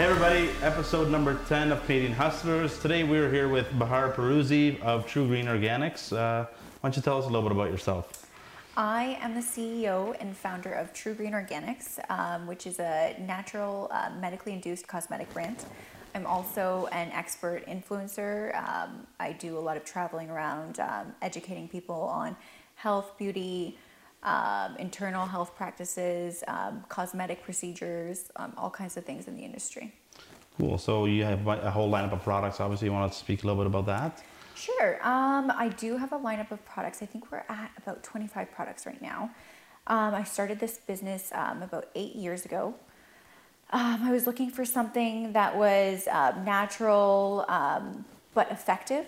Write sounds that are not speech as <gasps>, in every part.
Hey everybody, episode number 10 of Canadian Hustlers. Today we're here with Bahare Pirouzi of Tru-Green Organics. Uh, why don't you tell us a little bit about yourself? I am the CEO and founder of Tru-Green Organics, um, which is a natural, uh, medically induced cosmetic brand. I'm also an expert influencer. Um, I do a lot of traveling around, um, educating people on health, beauty, um, internal health practices, um, cosmetic procedures, um, all kinds of things in the industry. Cool. So you have a whole lineup of products. Obviously, you want to speak a little bit about that? Sure. Um, I do have a lineup of products. I think we're at about 25 products right now. Um, I started this business um, about eight years ago. Um, I was looking for something that was uh, natural um, but effective,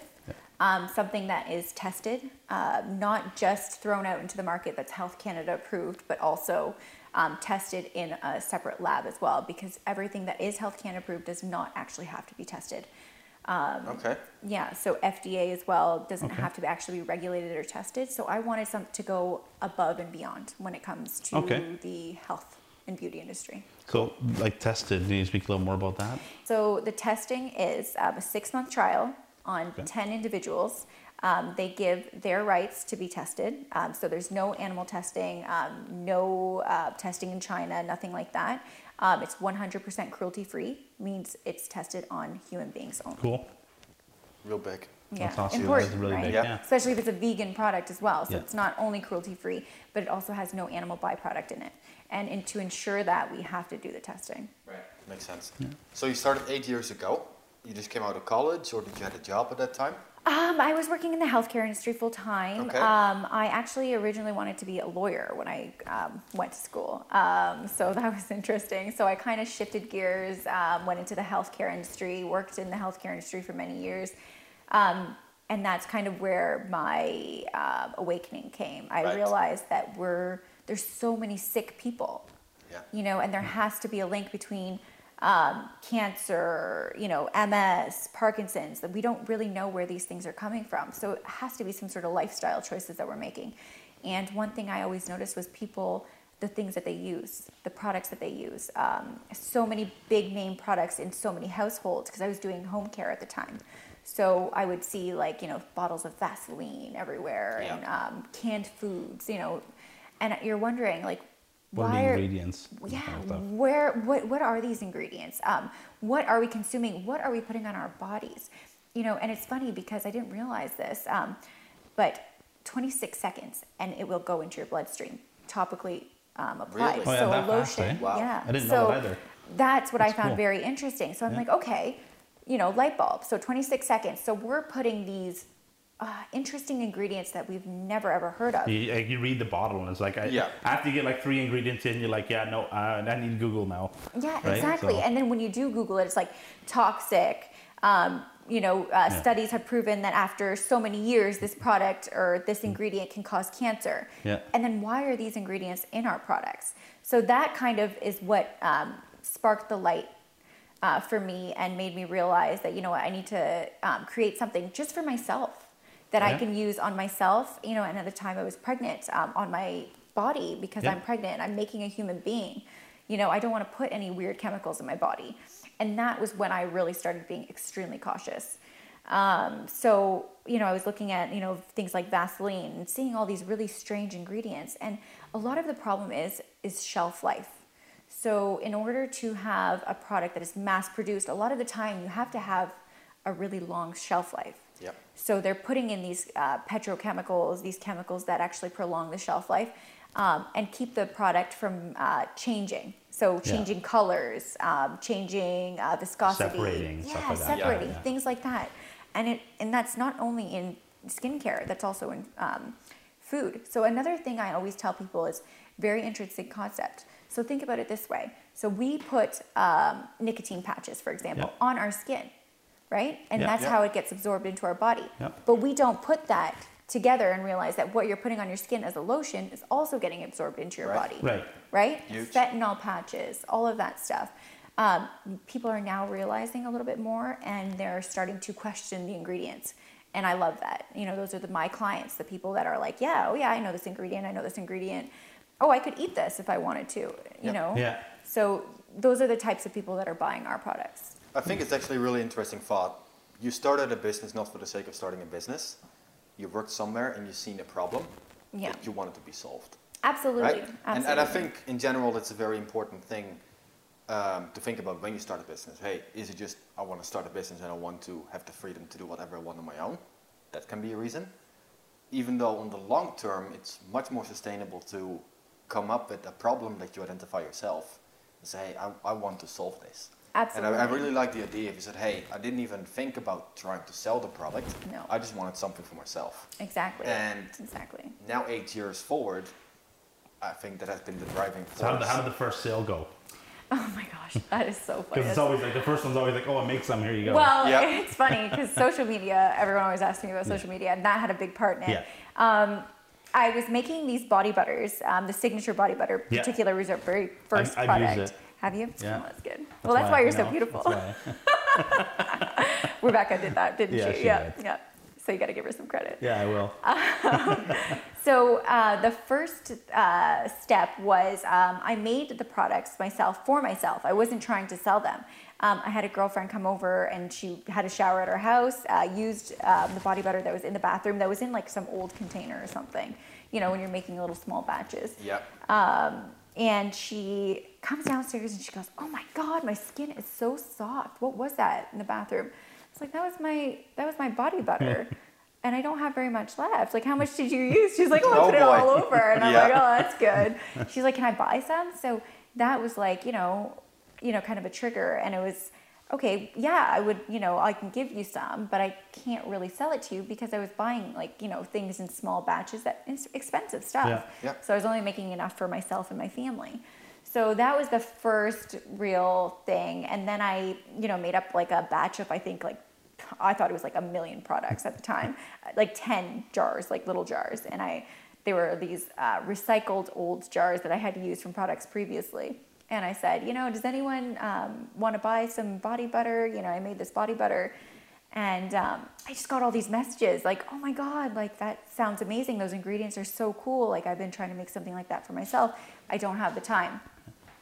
um, something that is tested, uh, not just thrown out into the market that's Health Canada approved, but also um, tested in a separate lab as well, because everything that is Health Canada approved does not actually have to be tested. Um, okay. Yeah, so FDA as well doesn't okay. have to actually be regulated or tested. So I wanted some to go above and beyond when it comes to okay. the health and beauty industry. So, like tested, can you speak a little more about that? So the testing is um, a six-month trial on okay. 10 individuals. Um, they give their rights to be tested. Um, so there's no animal testing, um, no uh, testing in China, nothing like that. Um, it's 100% cruelty free, means it's tested on human beings only. Cool. Real big. Yeah, That's awesome. important, really right? Big, yeah. yeah. Especially if it's a vegan product as well. So yeah. it's not only cruelty free, but it also has no animal byproduct in it. And, and to ensure that, we have to do the testing. Right. Makes sense. Yeah. So you started eight years ago. You just came out of college, or did you have a job at that time? Um, I was working in the healthcare industry full time. Okay. Um, I actually originally wanted to be a lawyer when I um, went to school. Um, so <laughs> that was interesting. So I kind of shifted gears, um, went into the healthcare industry, worked in the healthcare industry for many years. Um, and that's kind of where my uh, awakening came. I right. realized that we're, there's so many sick people, yeah. you know, and there has to be a link between um, cancer, you know, MS, Parkinson's, that we don't really know where these things are coming from. So it has to be some sort of lifestyle choices that we're making. And one thing I always noticed was people, the things that they use, the products that they use. Um, so many big name products in so many households because I was doing home care at the time. So I would see like, you know, bottles of Vaseline everywhere yeah. and um, canned foods, you know, and you're wondering like, what why are the ingredients? yeah, where what what are these ingredients? Um, what are we consuming? What are we putting on our bodies? You know, and it's funny because I didn't realize this, um, but 26 seconds and it will go into your bloodstream topically um, applied. Really? Oh, yeah, so that a fast, lotion, eh? Wow. yeah. I didn't so know that either. That's what That's I found cool. very interesting. So I'm Yeah. like, okay, you know, light bulb. So 26 seconds. So we're putting these uh, interesting ingredients that we've never ever heard of. You, you read the bottle and it's like, I, Yeah. after you get like three ingredients in, you're like, yeah, no, uh, I need Google now. Yeah, Right? exactly. So- And then when you do Google it, it's like toxic. Um, you know, uh, Yeah. studies have proven that after so many years, this product or this ingredient can cause cancer. Yeah. And then why are these ingredients in our products? So that kind of is what um, sparked the light uh, for me and made me realize that you know what I need to um, create something just for myself that I can use on myself. You know, and at the time I was pregnant um, on my body because Yeah. I'm pregnant. I'm making a human being. You know, I don't want to put any weird chemicals in my body, and that was when I really started being extremely cautious. Um, so you know, I was looking at you know things like Vaseline and seeing all these really strange ingredients, and a lot of the problem is is shelf life. So, in order to have a product that is mass produced, a lot of the time you have to have a really long shelf life. Yep. So, they're putting in these uh, petrochemicals, these chemicals that actually prolong the shelf life um, and keep the product from uh, changing. So, Yeah. changing colors, um, changing uh, viscosity, Separating, yeah, stuff like that. Yeah, separating, yeah. things like that. And it and that's not only in skincare, that's also in um, food. So another thing I always tell people is very interesting concept. So think about it this way. So we put um, nicotine patches, for example, Yeah. on our skin, right? And Yeah. that's Yeah. how it gets absorbed into our body. Yeah. But we don't put that together and realize that what you're putting on your skin as a lotion is also getting absorbed into your Right. body Right. right? Huge. Fentanyl patches, all of that stuff. Um, people are now realizing a little bit more and they're starting to question the ingredients. And I love that. You know, those are the, my clients, the people that are like, yeah, oh yeah, I know this ingredient, I know this ingredient. Oh, I could eat this if I wanted to, you Yep. know? Yeah. So those are the types of people that are buying our products. I think it's actually a really interesting thought. You started a business not for the sake of starting a business. You worked somewhere and you've seen a problem Yeah. that you wanted to be solved. Absolutely. Right? And, and I think in general it's a very important thing um, to think about when you start a business. Hey, is it just I want to start a business and I want to have the freedom to do whatever I want on my own? That can be a reason. Even though on the long term it's much more sustainable to come up with a problem that you identify yourself and say, hey, I, I want to solve this. Absolutely. And I, I really like the idea if you said, hey, I didn't even think about trying to sell the product. No. I just wanted something for myself. Exactly. And exactly. now, eight years forward, I think that has been the driving force. So how did, how did the first sale go? <laughs> Oh my gosh, that is so funny. Because it's always like the first one's always like, oh, I make some. Here you go. Well, Yeah. <laughs> it's funny because social media, everyone always asks me about social media, and that had a big part in it. Yeah. Um, I was making these body butters, um, the signature body butter, Yeah. particular was our very 1st I've product. used it. Have you? Yeah. Oh, that's good. Well, that's why, I you're so know. beautiful. That's why. <laughs> Rebecca did that, didn't Yeah, she? she yeah, did. yeah. So you got to give her some credit. Yeah, I will. <laughs> So uh, the first uh, step was um, I made the products myself for myself. I wasn't trying to sell them. Um, I had a girlfriend come over and she had a shower at her house. Uh, used um, the body butter that was in the bathroom that was in like some old container or something. You know when you're making little small batches. Yeah. And she comes downstairs and she goes, "Oh my God, my skin is so soft. What was that in the bathroom?" It's like that was my that was my body butter, <laughs> and I don't have very much left. Like, how much did you use? She's like, "Oh, I Oh, put it all over," and I'm <laughs> Yeah. like, "Oh, that's good." <laughs> She's like, "Can I buy some?" So that was like, you know, you know, kind of a trigger, and it was. Okay, yeah, I would, you know, I can give you some, but I can't really sell it to you because I was buying like, you know, things in small batches that is expensive stuff. Yeah. Yeah. So I was only making enough for myself and my family. So that was the first real thing. And then I, you know, made up like a batch of, I think like, I thought it was like a million products at the time, <laughs> like 10 jars, like little jars. And I, they were these uh, recycled old jars that I had to use from products previously. And I said, you know, does anyone um, want to buy some body butter? You know, I made this body butter. And um, I just got all these messages like, oh my God, like that sounds amazing. Those ingredients are so cool. Like I've been trying to make something like that for myself. I don't have the time.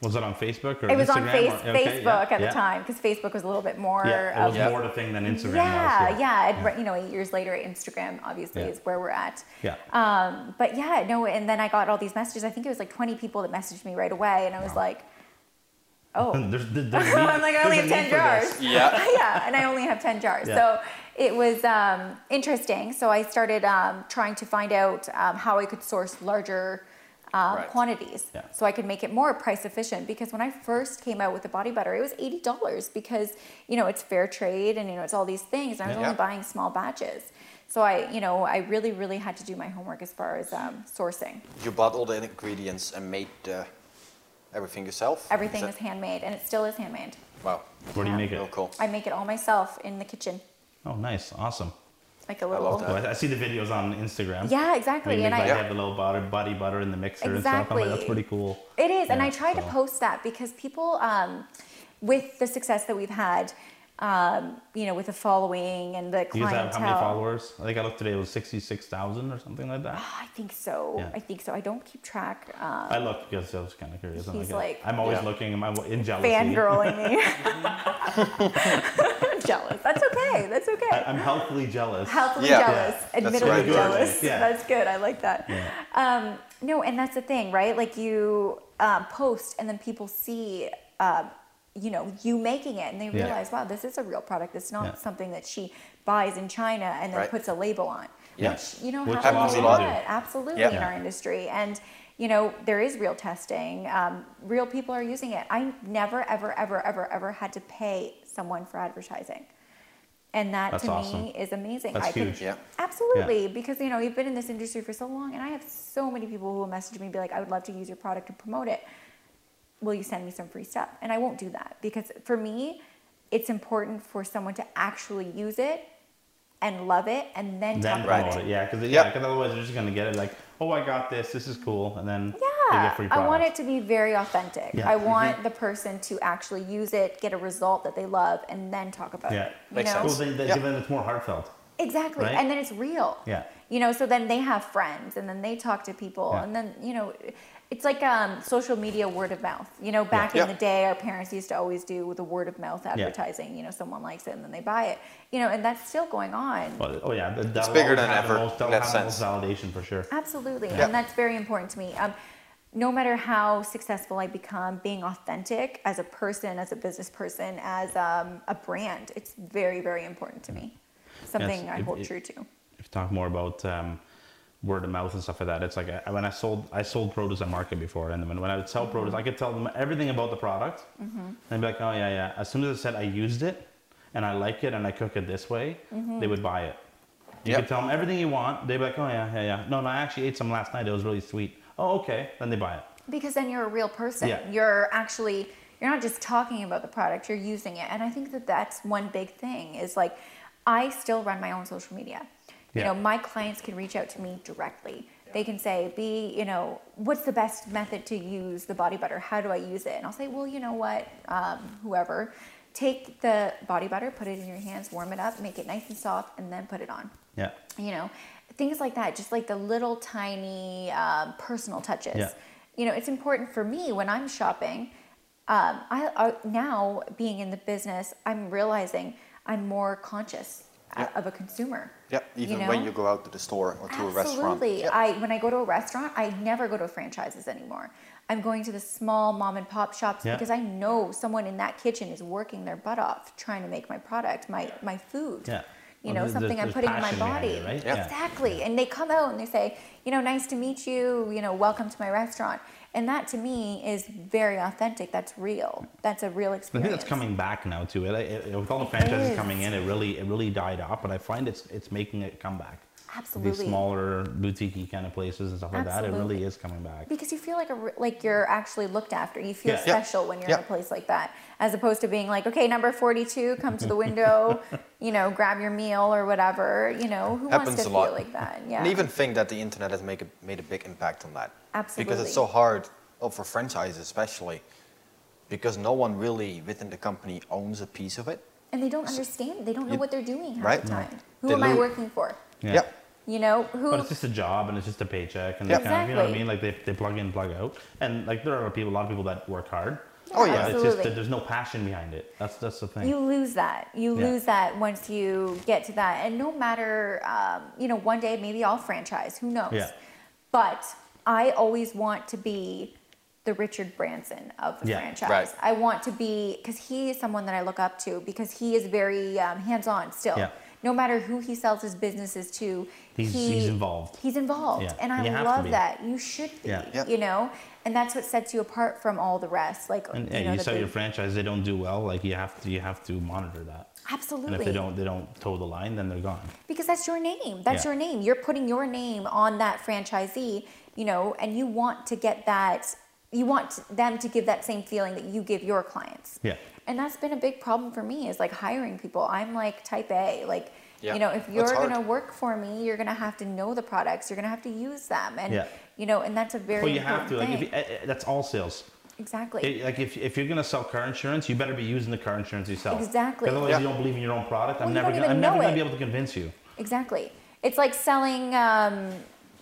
Was it on Facebook or It was on face, or- okay, Facebook yeah, at yeah. the time because Facebook was a little bit more. Yeah, it was of- Yeah. more the thing than Instagram yeah, was. yeah, I'd you know, eight years later, Instagram obviously Yeah. is where we're at. Yeah. Um, but yeah, no, and then I got all these messages. I think it was like 20 people that messaged me right away, and I was like, oh. <laughs> There's, there's, <laughs> there's I'm like, I only have 10 jars. Yeah. <laughs> yeah, and I only have 10 jars. Yeah. So it was um, interesting. So I started um, trying to find out um, how I could source larger um, Right. quantities Yeah. so I could make it more price efficient. Because when I first came out with the body butter, it was $80 because, you know, it's fair trade and, you know, it's all these things. And I was Yeah. only buying small batches. So I, you know, I really, really had to do my homework as far as um, sourcing. You bought all the ingredients and made uh, everything yourself? Everything Is is handmade, and it still is handmade. Wow. Where do you Yeah. make Real it? cool. I make it all myself in the kitchen, Oh, nice. Awesome. like a love little. that. Well, I I see the videos on Instagram. Yeah, exactly. you And make, I, like, have the little butter, body butter in the mixer and stuff. I'm like, Exactly. that's pretty cool. It is, and I try to post that because people, um, with the success that we've had, um, you know, with the following and the Do you guys clientele. have how many followers? I think I looked today, it was 66,000 or something like that. I think so. Yeah. I think so. I don't keep track. Um, I looked because I was kind of curious. I'm He's like, like- I'm always Yeah. looking. Am I in jealousy? fangirling me. <laughs> <laughs> jealous. That's okay. That's okay. I, I'm healthily jealous. Healthily Yeah. jealous, Yeah. That's admittedly very good. jealous. Yeah. That's good. I like that. Um, no, and that's the thing, right? Like you um, post, and then people see, uh, you know, you making it, and they Yeah. realize, wow, this is a real product. It's not Yeah. something that she buys in China and then Right. puts a label on. Yeah. Which, you know, Which happens a lot lot, absolutely Yeah. in our industry, and. You know, there is real testing. Um, real people are using it. I never, ever, ever, ever, ever had to pay someone for advertising. And that That's to awesome. me is amazing. That's I could- huge. Yeah. Absolutely, because you know you've been in this industry for so long, and I have so many people who will message me and be like, "I would love to use your product and promote it. Will you send me some free stuff?" And I won't do that because for me, it's important for someone to actually use it and love it, and then, Then talk promote about it. it. Yeah, because Yeah. yeah, 'cause otherwise they're just gonna get it like, oh, I got this. This is cool, and then they Yeah, get free I want it to be very authentic. Yeah. I mm-hmm. want the person to actually use it, get a result that they love, and then talk about Yeah. it. You Makes know? Well, then, then Yeah. then it's more heartfelt. Exactly. Right? And then it's real. Yeah. You know, so then they have friends and then they talk to people Yeah. and then, you know, it's like um, social media word of mouth. You know, back Yeah. in the day, our parents used to always do the word of mouth advertising. You know, someone likes it and then they buy it. You know, and that's still going on. Well, oh yeah, that- that'll bigger than ever most- in that'll that have most sense. validation for sure. Absolutely, Yeah. and that's very important to me. Um, no matter how successful I become, being authentic as a person, as a business person, as um, a brand, it's very, very important to me. Something I if- hold if- true to. if you talk more about um, word of mouth and stuff like that, it's like I, when I sold I sold produce at market before, and when, when I would sell produce, I could tell them everything about the product, Mm-hmm. and be like, oh yeah, yeah. As soon as I said I used it, and I like it, and I cook it this way, Mm-hmm. they would buy it. You Yep. could tell them everything you want. They'd be like, oh yeah, yeah, yeah. No, no, I actually ate some last night. It was really sweet. Oh, okay. Then they buy it. Because then you're a real person. Yeah. You're actually you're not just talking about the product, you're using it. And I think that that's one big thing is like I still run my own social media. You know, my clients can reach out to me directly. They can say, "Bee, you know, what's the best method to use the body butter? How do I use it?" And I'll say, "Well, you know what? Um, whoever, take the body butter, put it in your hands, warm it up, make it nice and soft, and then put it on." Yeah. you know things like that just like the little tiny um, personal touches Yeah. you know it's important for me when i'm shopping um, I, I now being in the business i'm realizing i'm more conscious Yeah. of a consumer Yep. Even you when you go out to the store or to a restaurant. Absolutely. Yep. I when I go to a restaurant, I never go to franchises anymore. I'm going to the small mom and pop shops Yeah. because I know someone in that kitchen is working their butt off trying to make my product, my my food. Yeah. You Well, know, something I'm putting in my body. it, right? Yeah. Exactly. And they come out and they say, you know, nice to meet you, you know, welcome to my restaurant. And that to me is very authentic. That's real. That's a real experience. I think that's coming back now too. It, it, with all the franchises is. coming in, it really it really died off. But I find it's it's making it come back. Absolutely. These smaller boutique kind of places and stuff like that, it really is coming back. Because you feel like a like you're actually looked after. You feel Yeah. Yeah. special when you're Yeah. in a place like that, as opposed to being like, okay, number forty-two, come to the window, <laughs> you know, grab your meal or whatever. You know, who Happens wants to a lot. feel like that? Yeah. And even think that the internet has make a, made a big impact on that. Absolutely. Because it's so hard, oh, for franchises especially, because no one really within the company owns a piece of it. and they don't understand. They don't know what they're doing half right? the time. Who They am I working for? Yeah. Yep. You know, who? But it's just a job and it's just a paycheck and Yeah. they kind of, you know what I mean? Like they, they plug in, plug out. And like there are people, a lot of people that work hard. Oh, yeah. But it's just absolutely. that there's no passion behind it. That's that's the thing. you lose that. You Yeah. lose that once you get to that. And no matter, um, you know, one day maybe I'll franchise. Who knows? Yeah. But I always want to be the Richard Branson of the Yeah, franchise. right. I want to be because he is someone that I look up to because he is very um, hands-on still. Yeah. No matter who he sells his businesses to, He's- he- he's involved. He's involved, Yeah, and I you love that. You should be. Yeah. Yeah. You know, and that's what sets you apart from all the rest. Like and you yeah, know, you the sell your franchise, they don't do well. Like you have to you have to monitor that. absolutely. And if they don't they don't toe the line, then they're gone. because that's your name that's Yeah. your name you're putting your name on that franchisee you know and you want to get that you want them to give that same feeling that you give your clients Yeah. And that's been a big problem for me is like hiring people i'm like type a like Yeah, you know if you're going to work for me you're going to have to know the products you're going to have to use them and Yeah. you know and that's a very Well, you have to. Like if you, eh, that's all sales. exactly It- like if, if you're gonna sell car insurance, you better be using the car insurance yourself. Exactly. Otherwise, Yeah. you don't believe in your own product. Well, I'm never gonna, I'm never gonna it. be able to convince you. Exactly. It's like selling, um,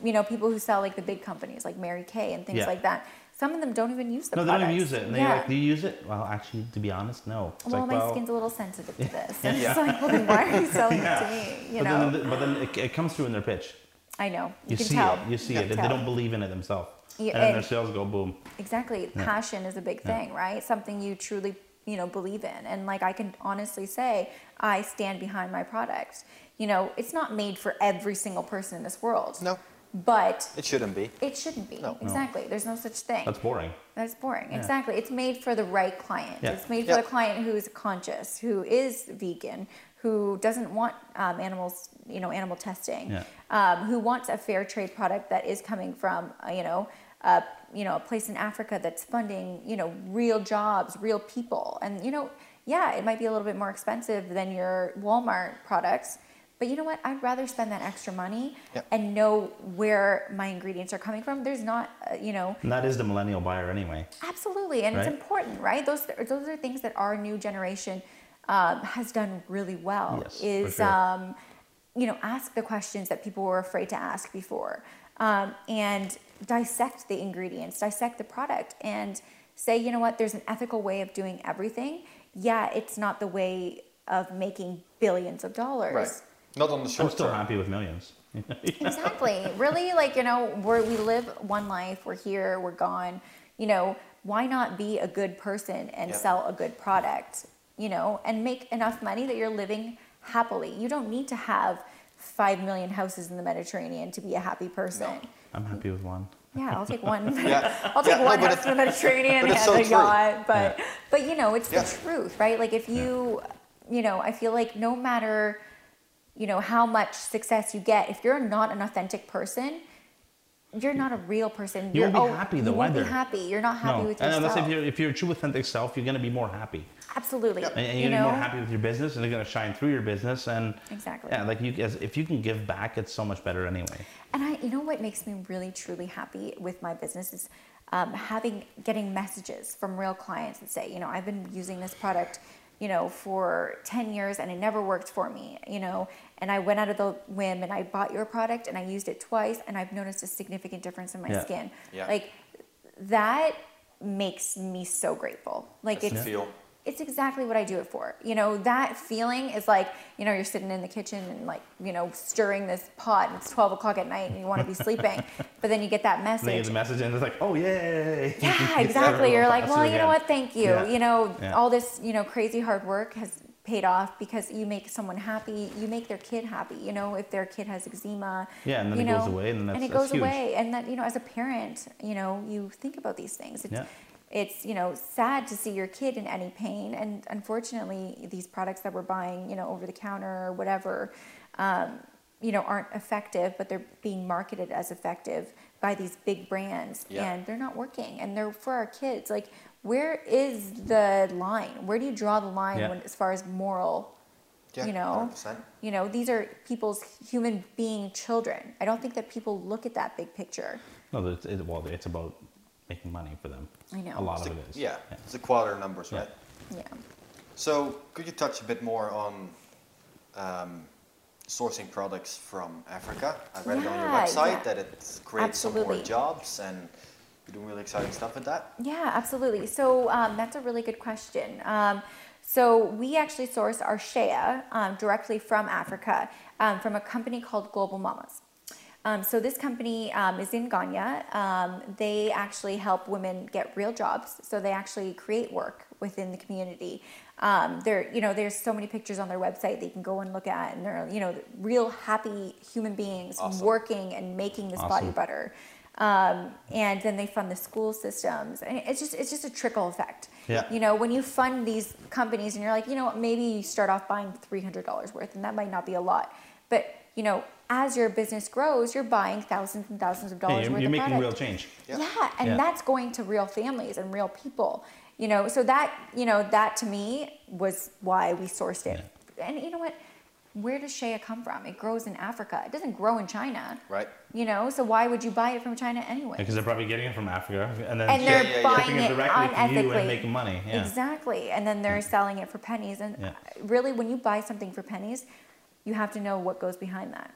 you know, people who sell like the big companies like Mary Kay and things Yeah. like that. Some of them don't even use the No, they products. don't even use it. And yeah. they're like, do you use it? Well, actually, to be honest, no. It's well, like, my well, skin's a little sensitive to <laughs> this. Yeah. And it's like, well, then why are you selling yeah. it to me? You but know, then, but then it, it comes through in their pitch. I know. You, You, can see tell. it. You see can it. They, tell. they don't believe in it themselves. Yeah, and then their sales go boom. Exactly. Passion is a big thing, right? Something you truly, you know, believe in. And like I can honestly say, I stand behind my product. You know, it's not made for every single person in this world. No, But it shouldn't be. it shouldn't be. No. No. Exactly. There's no such thing. That's boring. That's boring. Yeah. Exactly. It's made for the right client. Yeah. It's made for Yeah. the client who is conscious, who is vegan, who doesn't want um, animals, you know, animal testing, Yeah. um, who wants a fair trade product that is coming from, uh, you know, a, you know, a place in Africa that's funding, you know, real jobs, real people, and you know, yeah, it might be a little bit more expensive than your Walmart products. But you know what? I'd rather spend that extra money Yeah. and know where my ingredients are coming from. There's not, uh, you know, And that is the millennial buyer anyway. Absolutely, and it's important, right? Those those are things that our new generation um, has done really well. Yes, is sure. um, you know, ask the questions that people were afraid to ask before, um, and dissect the ingredients, dissect the product, and say, you know what, there's an ethical way of doing everything. Yeah, it's not the way of making billions of dollars. Right. Not on the short I'm still term. happy with millions. <laughs> exactly really like you know we're, we live one life we're here we're gone you know why not be a good person and Yeah. sell a good product you know and make enough money that you're living happily you don't need to have 5 million houses in the mediterranean to be a happy person I'm happy with one. yeah i'll take <laughs> one Yeah. <laughs> I'll take Yeah, one but house in the Mediterranean but and so a true. yacht, but but you know, it's Yeah. the truth, right? Like if you, you know, I feel like no matter, you know, how much success you get, if you're not an authentic person, you're not a real person. You You're, won't be happy, though, You won't be happy. You're not happy no, with and yourself. unless if you're if you're a true authentic self, you're gonna be more happy, Absolutely. Yep. and, and you you're gonna know, be more happy with your business, and you're gonna shine through your business, and Exactly. yeah, like you as if you can give back, it's so much better anyway. And I, you know, what makes me really truly happy with my business is um, having getting messages from real clients that say, you know, I've been using this product, you know, for ten years and it never worked for me, you know, and I went out of the whim and I bought your product and I used it twice and I've noticed a significant difference in my Yeah. skin. Yeah. Like that makes me so grateful. Like That's it's feel. it's exactly what I do it for. You know, that feeling is like, you know, you're sitting in the kitchen and like, you know, stirring this pot and it's 12 o'clock at night and you want to be sleeping. <laughs> but then you get that And then you get message. the message, and it's like, oh yay! Yeah, <laughs> exactly. You're like, well, you know what? Thank you. Yeah. You know, Yeah. all this, you know, crazy hard work has paid off because you make someone happy. You make their kid happy. You know, if their kid has eczema. Yeah, and then you it goes away, and then that's- it that's goes huge. away. And that, you know, as a parent, you know, you think about these things. It's, Yeah. it's you know sad to see your kid in any pain and unfortunately these products that we're buying you know over the counter or whatever um, you know aren't effective but they're being marketed as effective by these big brands Yeah. and they're not working and they're for our kids like where is the line where do you draw the line Yeah. when, as far as moral Yeah, you know 100%. you know these are people's human being children i don't think that people look at that big picture No, it's, it, well, it's about making money for them. I know. A lot It's of the- it is. yeah, it's the quarter numbers, Yeah. right? yeah So, could you touch a bit more on um, sourcing products from Africa? I read it on your website yeah. that it creates some more jobs, and you're doing really exciting stuff with that. Yeah, absolutely. So um, that's a really good question. Um, so we actually source our shea um, directly from Africa um, from a company called Global Mamas. Um, so this company um, is in Ghana. Um, they actually help women get real jobs. So they actually create work within the community. Um, there, you know, there's so many pictures on their website that you can go and look at, and they're, you know, real happy human beings Awesome. working and making this body Awesome. butter. Um, and then they fund the school systems, and it's just it's just a trickle effect. Yeah. You know, when you fund these companies, and you're like, you know, what, maybe you start off buying three hundred dollars worth, and that might not be a lot, but you know, as your business grows, you're buying thousands and thousands of Yeah, dollars you're, worth you're of making product. real change. Yeah. Yeah, and Yeah. that's going to real families and real people. You know, so that you know that to me was why we sourced it. And you know what? Where does shea come from? It grows in Africa. It doesn't grow in China. Right. You know, so why would you buy it from China anyway? Because they're probably getting it from Africa, and then and they're yeah, yeah. buying shipping it it directly to you unethically. and making money. Yeah. Exactly. And then they're selling it for pennies. And Yeah. really, when you buy something for pennies, you have to know what goes behind that.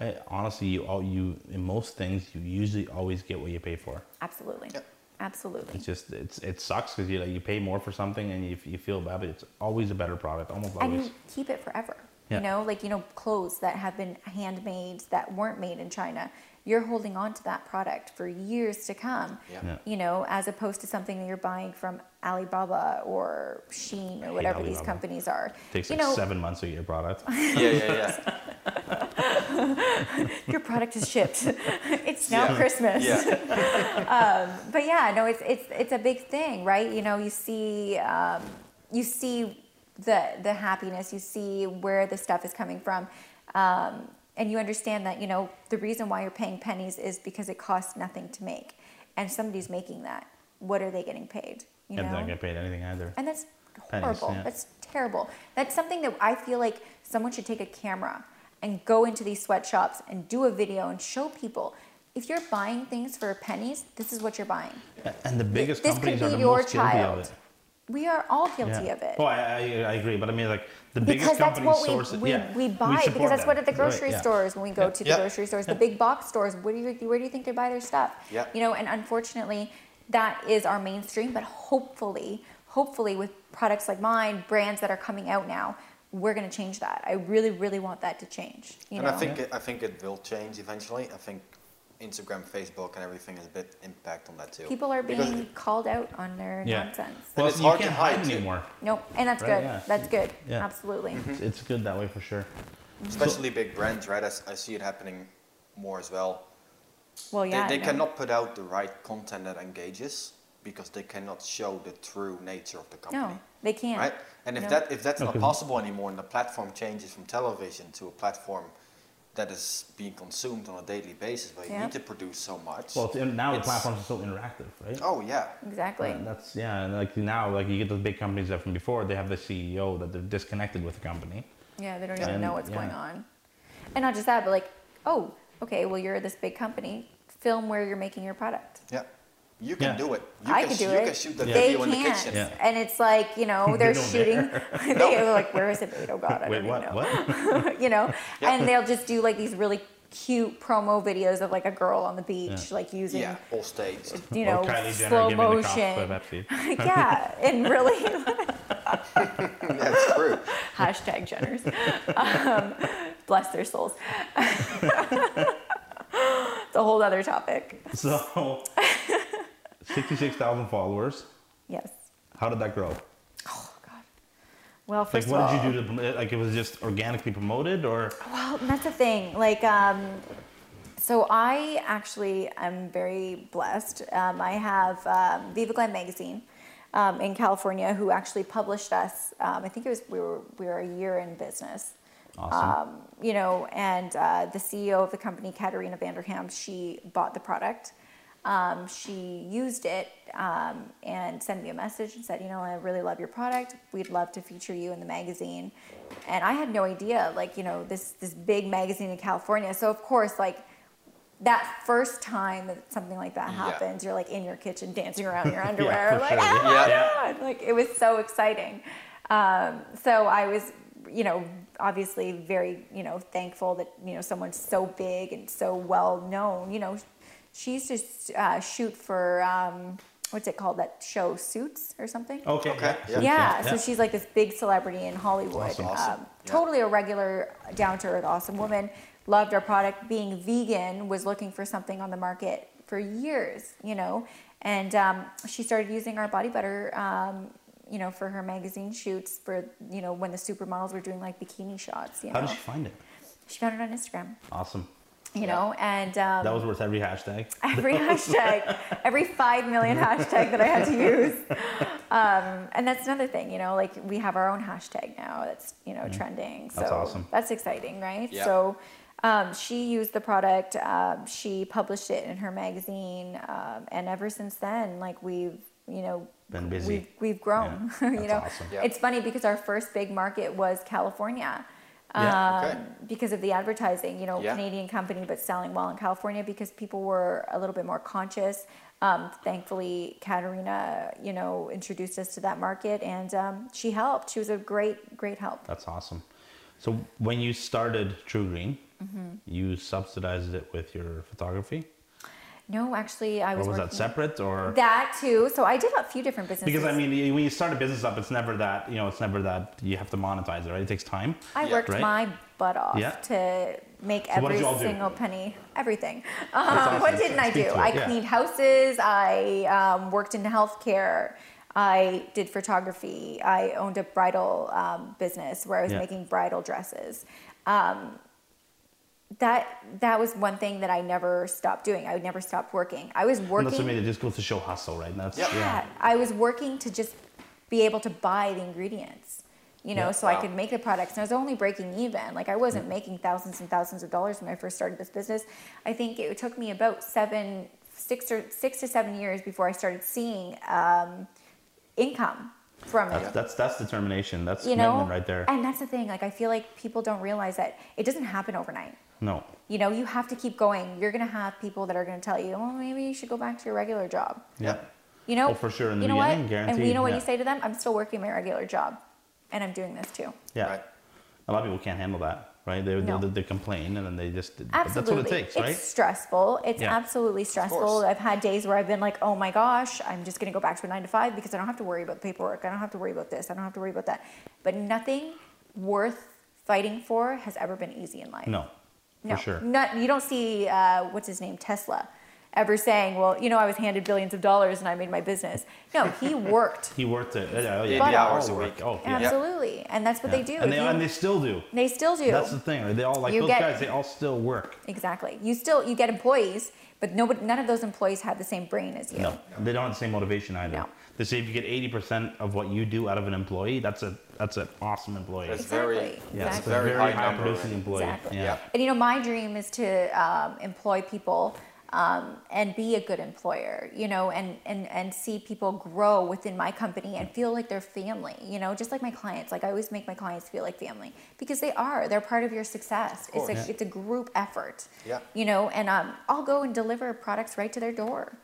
I, honestly, you all you in most things you usually always get what you pay for. Absolutely. Yep. Absolutely. It's just it's it sucks because you like, you pay more for something and you, you feel bad, but it's always a better product, almost and always. you keep it forever. Yeah. You know, like you know, clothes that have been handmade that weren't made in China. You're holding on to that product for years to come. Yeah. Yeah. You know, as opposed to something that you're buying from Alibaba or Shein or whatever these companies are. It takes you like know, seven months to get your product. <laughs> Yeah, yeah, yeah. <laughs> your product is shipped. <laughs> it's now Yeah. Christmas. yeah. but yeah, no, it's it's it's a big thing, right? You know, you see um, you see the the happiness, you see where the stuff is coming from, um, and you understand that you know the reason why you're paying pennies is because it costs nothing to make, and somebody's making that. What are they getting paid? You and know, don't get paid anything either. and that's Pennies, horrible. yeah. That's terrible. That's something that I feel like someone should take a camera and go into these sweatshops and do a video and show people. If you're buying things for pennies, this is what you're buying. And the biggest this companies could are be the your most guilty child. of it. We are all guilty Yeah. of it. Oh, I, I, I agree, but I mean, like the because biggest that's companies what we, source we, yeah, we buy support because that's what at the Right, grocery yeah. stores when we go Yeah. to the Yeah. grocery stores the big box stores where do you where do you think they buy their stuff Yeah. you know and unfortunately that is our mainstream but hopefully hopefully with products like mine brands that are coming out now we're going to change that i really really want that to change you and know I think it, I think it will change eventually. I think Instagram, Facebook, and everything has a bit impact on that too. people are Because being called out on their Yeah. nonsense Well, it's you hard to can't hide, hide anymore. nope and that's Right, good yeah. that's good Yeah. absolutely mm-hmm. It's, it's good that way for sure. Mm-hmm. especially big brands, right? I see it happening more as well. well They- yeah they, no. cannot put out the right content that engages because they cannot show the true nature of the company. no they can't Right? And if No. that if that's No, not 'cause- possible anymore and the platform changes from television to a platform that is being consumed on a daily basis where you Yeah. need to produce so much. Well, it's, now the platforms are so interactive, right? oh yeah. exactly that's yeah, and like now, like you get those big companies that from before, they have the CEO that they're disconnected with the company. Yeah, they don't Yeah. even know And- what's going on. And not just that, but like, oh, okay, well, you're this big company. Film where you're making your product. Yeah. You can Yeah. do it. You I can, could do you it. can shoot the They video in the can't. kitchen. Yeah. And it's like, you know, <laughs> They they're don't shooting. <laughs> <laughs> they are like, where is it made? Oh, God, I Wait, don't what? even know. What? you know, Yeah. and they'll just do like these really cute promo videos of like a girl on the beach, like using, Yeah, all staged. you know, Kylie Jenner slow giving the cops motion. yeah, and really That's true. hashtag Jenners. Um, bless their souls. it's a whole other topic. So, sixty-six thousand followers. Yes. How did that grow? Oh God. Well, Like, first what of all, did you do to? Like, it was just organically promoted, or Well, that's the thing. Like, um, so I actually am very blessed. Um, I have um, Viva Glam magazine um, in California, who actually published us. Um, I think it was we were we were a year in business. awesome? Um, you know, and uh, the CEO of the company, Katerina Van Derham, she bought the product. Um, she used it um, and sent me a message and said, you know, I really love your product. We'd love to feature you in the magazine. And I had no idea, like, you know, this this big magazine in California. So of course, like that first time that something like that Yeah. happens, you're like in your kitchen dancing <laughs> around in your underwear, for like, sure. oh Yeah. my Yeah. God. Like it was so exciting. Um, so I was, you know, obviously very, you know, thankful that, you know, someone's so big and so well known. You know, she used to uh, shoot for, um, what's it called, that show, Suits or something? okay. Okay, Yeah. Yeah, so she's like this big celebrity in Hollywood. Awesome. Awesome. Um, Yeah. Totally a regular, down to earth, awesome woman. Loved our product. Being vegan, was looking for something on the market for years, you know. And um, she started using our body butter, um, you know, for her magazine shoots. For you know, when the supermodels were doing like bikini shots. You know? How know, did she find it? she found it on Instagram. Awesome. You know, and um, That was worth every hashtag. <laughs> every hashtag, every five million hashtag that I had to <laughs> use. Um, and that's another thing, you know, like we have our own hashtag now that's, you know, trending. So That's awesome. That's exciting, right? Yeah. So um, she used the product, um, she published it in her magazine. Um, and ever since then, like we've, you know, Been busy. We've, we've grown. Yeah, <laughs> you that's know, awesome. Yeah. it's funny because our first big market was California. Yeah, okay. Um, because of the advertising, you know, Yeah. Canadian company, but selling well in California because people were a little bit more conscious. Um, thankfully, Katerina, you know, introduced us to that market and um, she helped. She was a great, great help. That's awesome. So when you started Tru-Green, Mm-hmm. you subsidized it with your photography, No, actually, I or was was that separate, or that too. So I did a few different businesses. because I mean, when you start a business up, it's never that you know, it's never that you have to monetize it, right? It takes time. I Yeah. worked Right? my butt off Yeah. to make So every did do? single penny, everything. Um, <laughs> awesome. what didn't I do? to it, I yeah. cleaned houses. I um, worked in healthcare. I did photography. I owned a bridal um, business where I was Yeah. making bridal dresses. Um, that that was one thing that I never stopped doing. I would never stop working. I was And working. that's what made it just goes to show hustle, right? And that's Yep. yeah. Yeah, I was working to just be able to buy the ingredients, you know, Yeah. so I could make the products. And I was only breaking even. Like I Mm. wasn't making thousands and thousands of dollars when I first started this business. I think it took me about seven, six or six to seven years before I started seeing um, income from it. That's, that's that's determination. That's You commitment know, right there. and that's the thing. Like I feel like people don't realize that it doesn't happen overnight. No, You know, you have to keep going. You're gonna have people that are gonna tell you, "Oh, maybe you should go back to your regular job." yeah. You know, Oh, for sure, in the you know what? beginning, And you know what yeah. you say to them? I'm still working my regular job, and I'm doing this too. Yeah. Right. A lot of people can't handle that, right? They, No. they, they complain and then they just. Absolutely. That's what it takes, right? It's stressful. It's Yeah. absolutely stressful. I've had days where I've been like, oh my gosh, I'm just going to go back to a nine to five because I don't have to worry about the paperwork. I don't have to worry about this. I don't have to worry about that. But nothing worth fighting for has ever been easy in life. No, for No. sure. Not, you don't see, uh, what's his name, Tesla, ever saying, well, you know, I was handed billions of dollars and I made my business. No, he <laughs> worked. He worked it. Yeah, yeah, But- hours a week. Oh, yeah. Absolutely. And that's what Yeah. they do. And they, you- and they still do. they still do. That's the thing. They all like You those get- guys. They all still work. Exactly. You still you get employees, but nobody, none of those employees have the same brain as you. No, they don't have the same motivation either. No. They say if you get eighty percent of what you do out of an employee, that's a that's an awesome employee. That's Exactly. very- yeah, exactly. it's a very very, high, high producing employee. Exactly. Yeah. Yeah. And you know, my dream is to um, employ people um, and be a good employer, you know, and, and, and see people grow within my company and feel like they're family, you know, just like my clients. Like I always make my clients feel like family because they are. They're part of your success. It's a, course. it's a group effort, Yeah. you know, and um, I'll go and deliver products right to their door,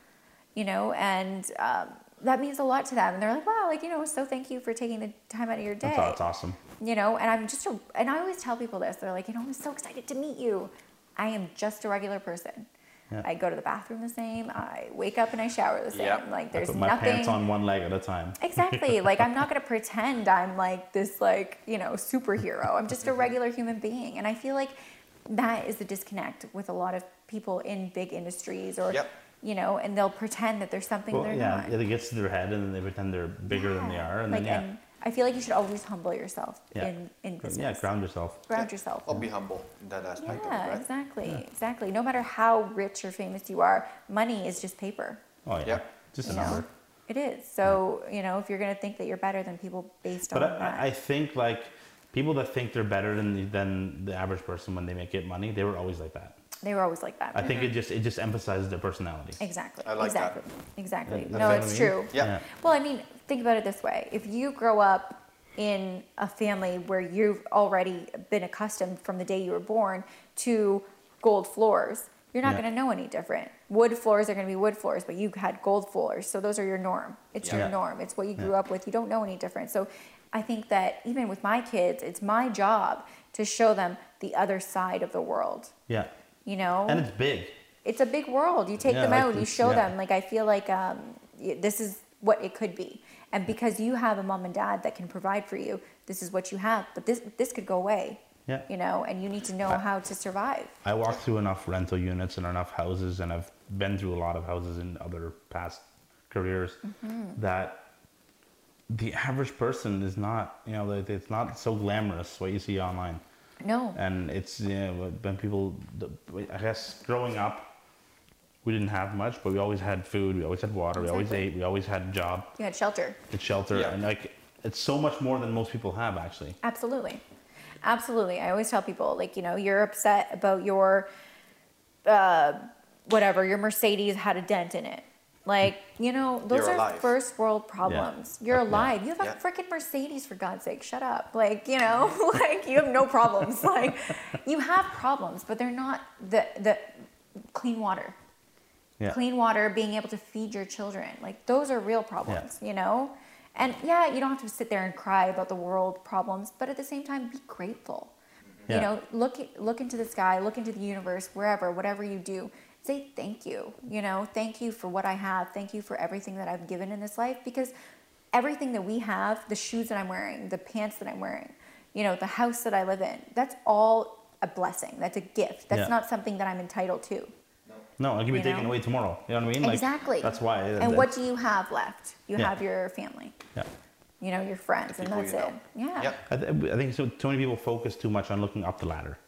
you know, and um, that means a lot to them. And they're like, wow, like, you know, so thank you for taking the time out of your day That's, that's awesome. you know and i'm just a, and i always tell people this they're like you know i'm so excited to meet you i am just a regular person Yeah. i go to the bathroom the same i wake up and i shower the same Yeah. like I there's put my nothing pants on one leg at a time. exactly <laughs> like i'm not going to pretend i'm like this like you know superhero i'm just a regular human being and i feel like that is the disconnect with a lot of people in big industries or Yep. You know and they'll pretend that there's something Well, they're yeah, not yeah, it gets to their head and then they pretend they're bigger than they are, and like then yeah, and i feel like you should always humble yourself Yeah. in in business yeah, ground yourself. ground Yeah. yourself Or be humble in that aspect yeah, of it, right? exactly, exactly. No matter how rich or famous you are, money is just paper. Oh yeah, Yep. just a You know, number. it is. So you know, if you're gonna think that you're better than people based But on I, that, I- I think like people that think they're better than the, than the average person when they make it money, they were always like that. They were always like that. I think it mm-hmm. just it just emphasizes their personality. exactly. I like that. exactly. Exactly. No, it's what I mean? true. Yeah. Yeah. Well, I mean, think about it this way: if you grow up in a family where you've already been accustomed from the day you were born to gold floors, you're not Yeah. going to know any different. Wood floors are going to be wood floors, but you had gold floors, so those are your norm. It's Yeah. your norm. It's what you grew Yeah. up with. You don't know any different. So I think that even with my kids, it's my job to show them the other side of the world. Yeah, You know, and it's big. it's a big world. You take Yeah, them out, you show yeah. them. Like I feel like um, this is what it could be, and because you have a mom and dad that can provide for you, this is what you have. But this this could go away. Yeah. You know, and you need to know how to survive. I walked through enough rental units and enough houses, and I've been through a lot of houses in other past careers Mm-hmm. that the average person is not, you know, it's not so glamorous what you see online. No. And it's, you know, when people, I guess growing up, we didn't have much, but we always had food, we always had water, we always ate, we always had a job, You had shelter. a shelter, Yeah. and like, it's so much more than most people have actually. Absolutely. Absolutely. I always tell people, like, you know, you're upset about your, uh, whatever, your Mercedes had a dent in it. Like, you know, those You're are alive. first world problems. You're Yeah. alive. You have a Yeah. freaking Mercedes, for God's sake. Shut up. Like, you know, <laughs> like, you have no problems. <laughs> like, you have problems, but they're not the, the clean water. Yeah. Clean water, being able to feed your children. Like, those are real problems, you know? And yeah, you don't have to sit there and cry about the world problems, but at the same time, be grateful. You know, look look into the sky, look into the universe, wherever, whatever you do. Say thank you. You know, thank you for what I have. Thank you for everything that I've given in this life because everything that we have, the shoes that I'm wearing, the pants that I'm wearing, you know, the house that I live in, that's all a blessing. That's a gift. That's Yeah. not something that I'm entitled to. No, it can be You taken know? away tomorrow. You know what I mean? Like, exactly. That's why. And what do you have left? You Yeah. have your family, Yeah. you know, your friends, and that's it. know. Yeah. Yep. I, th- I think so. Too many people focus too much on looking up the ladder.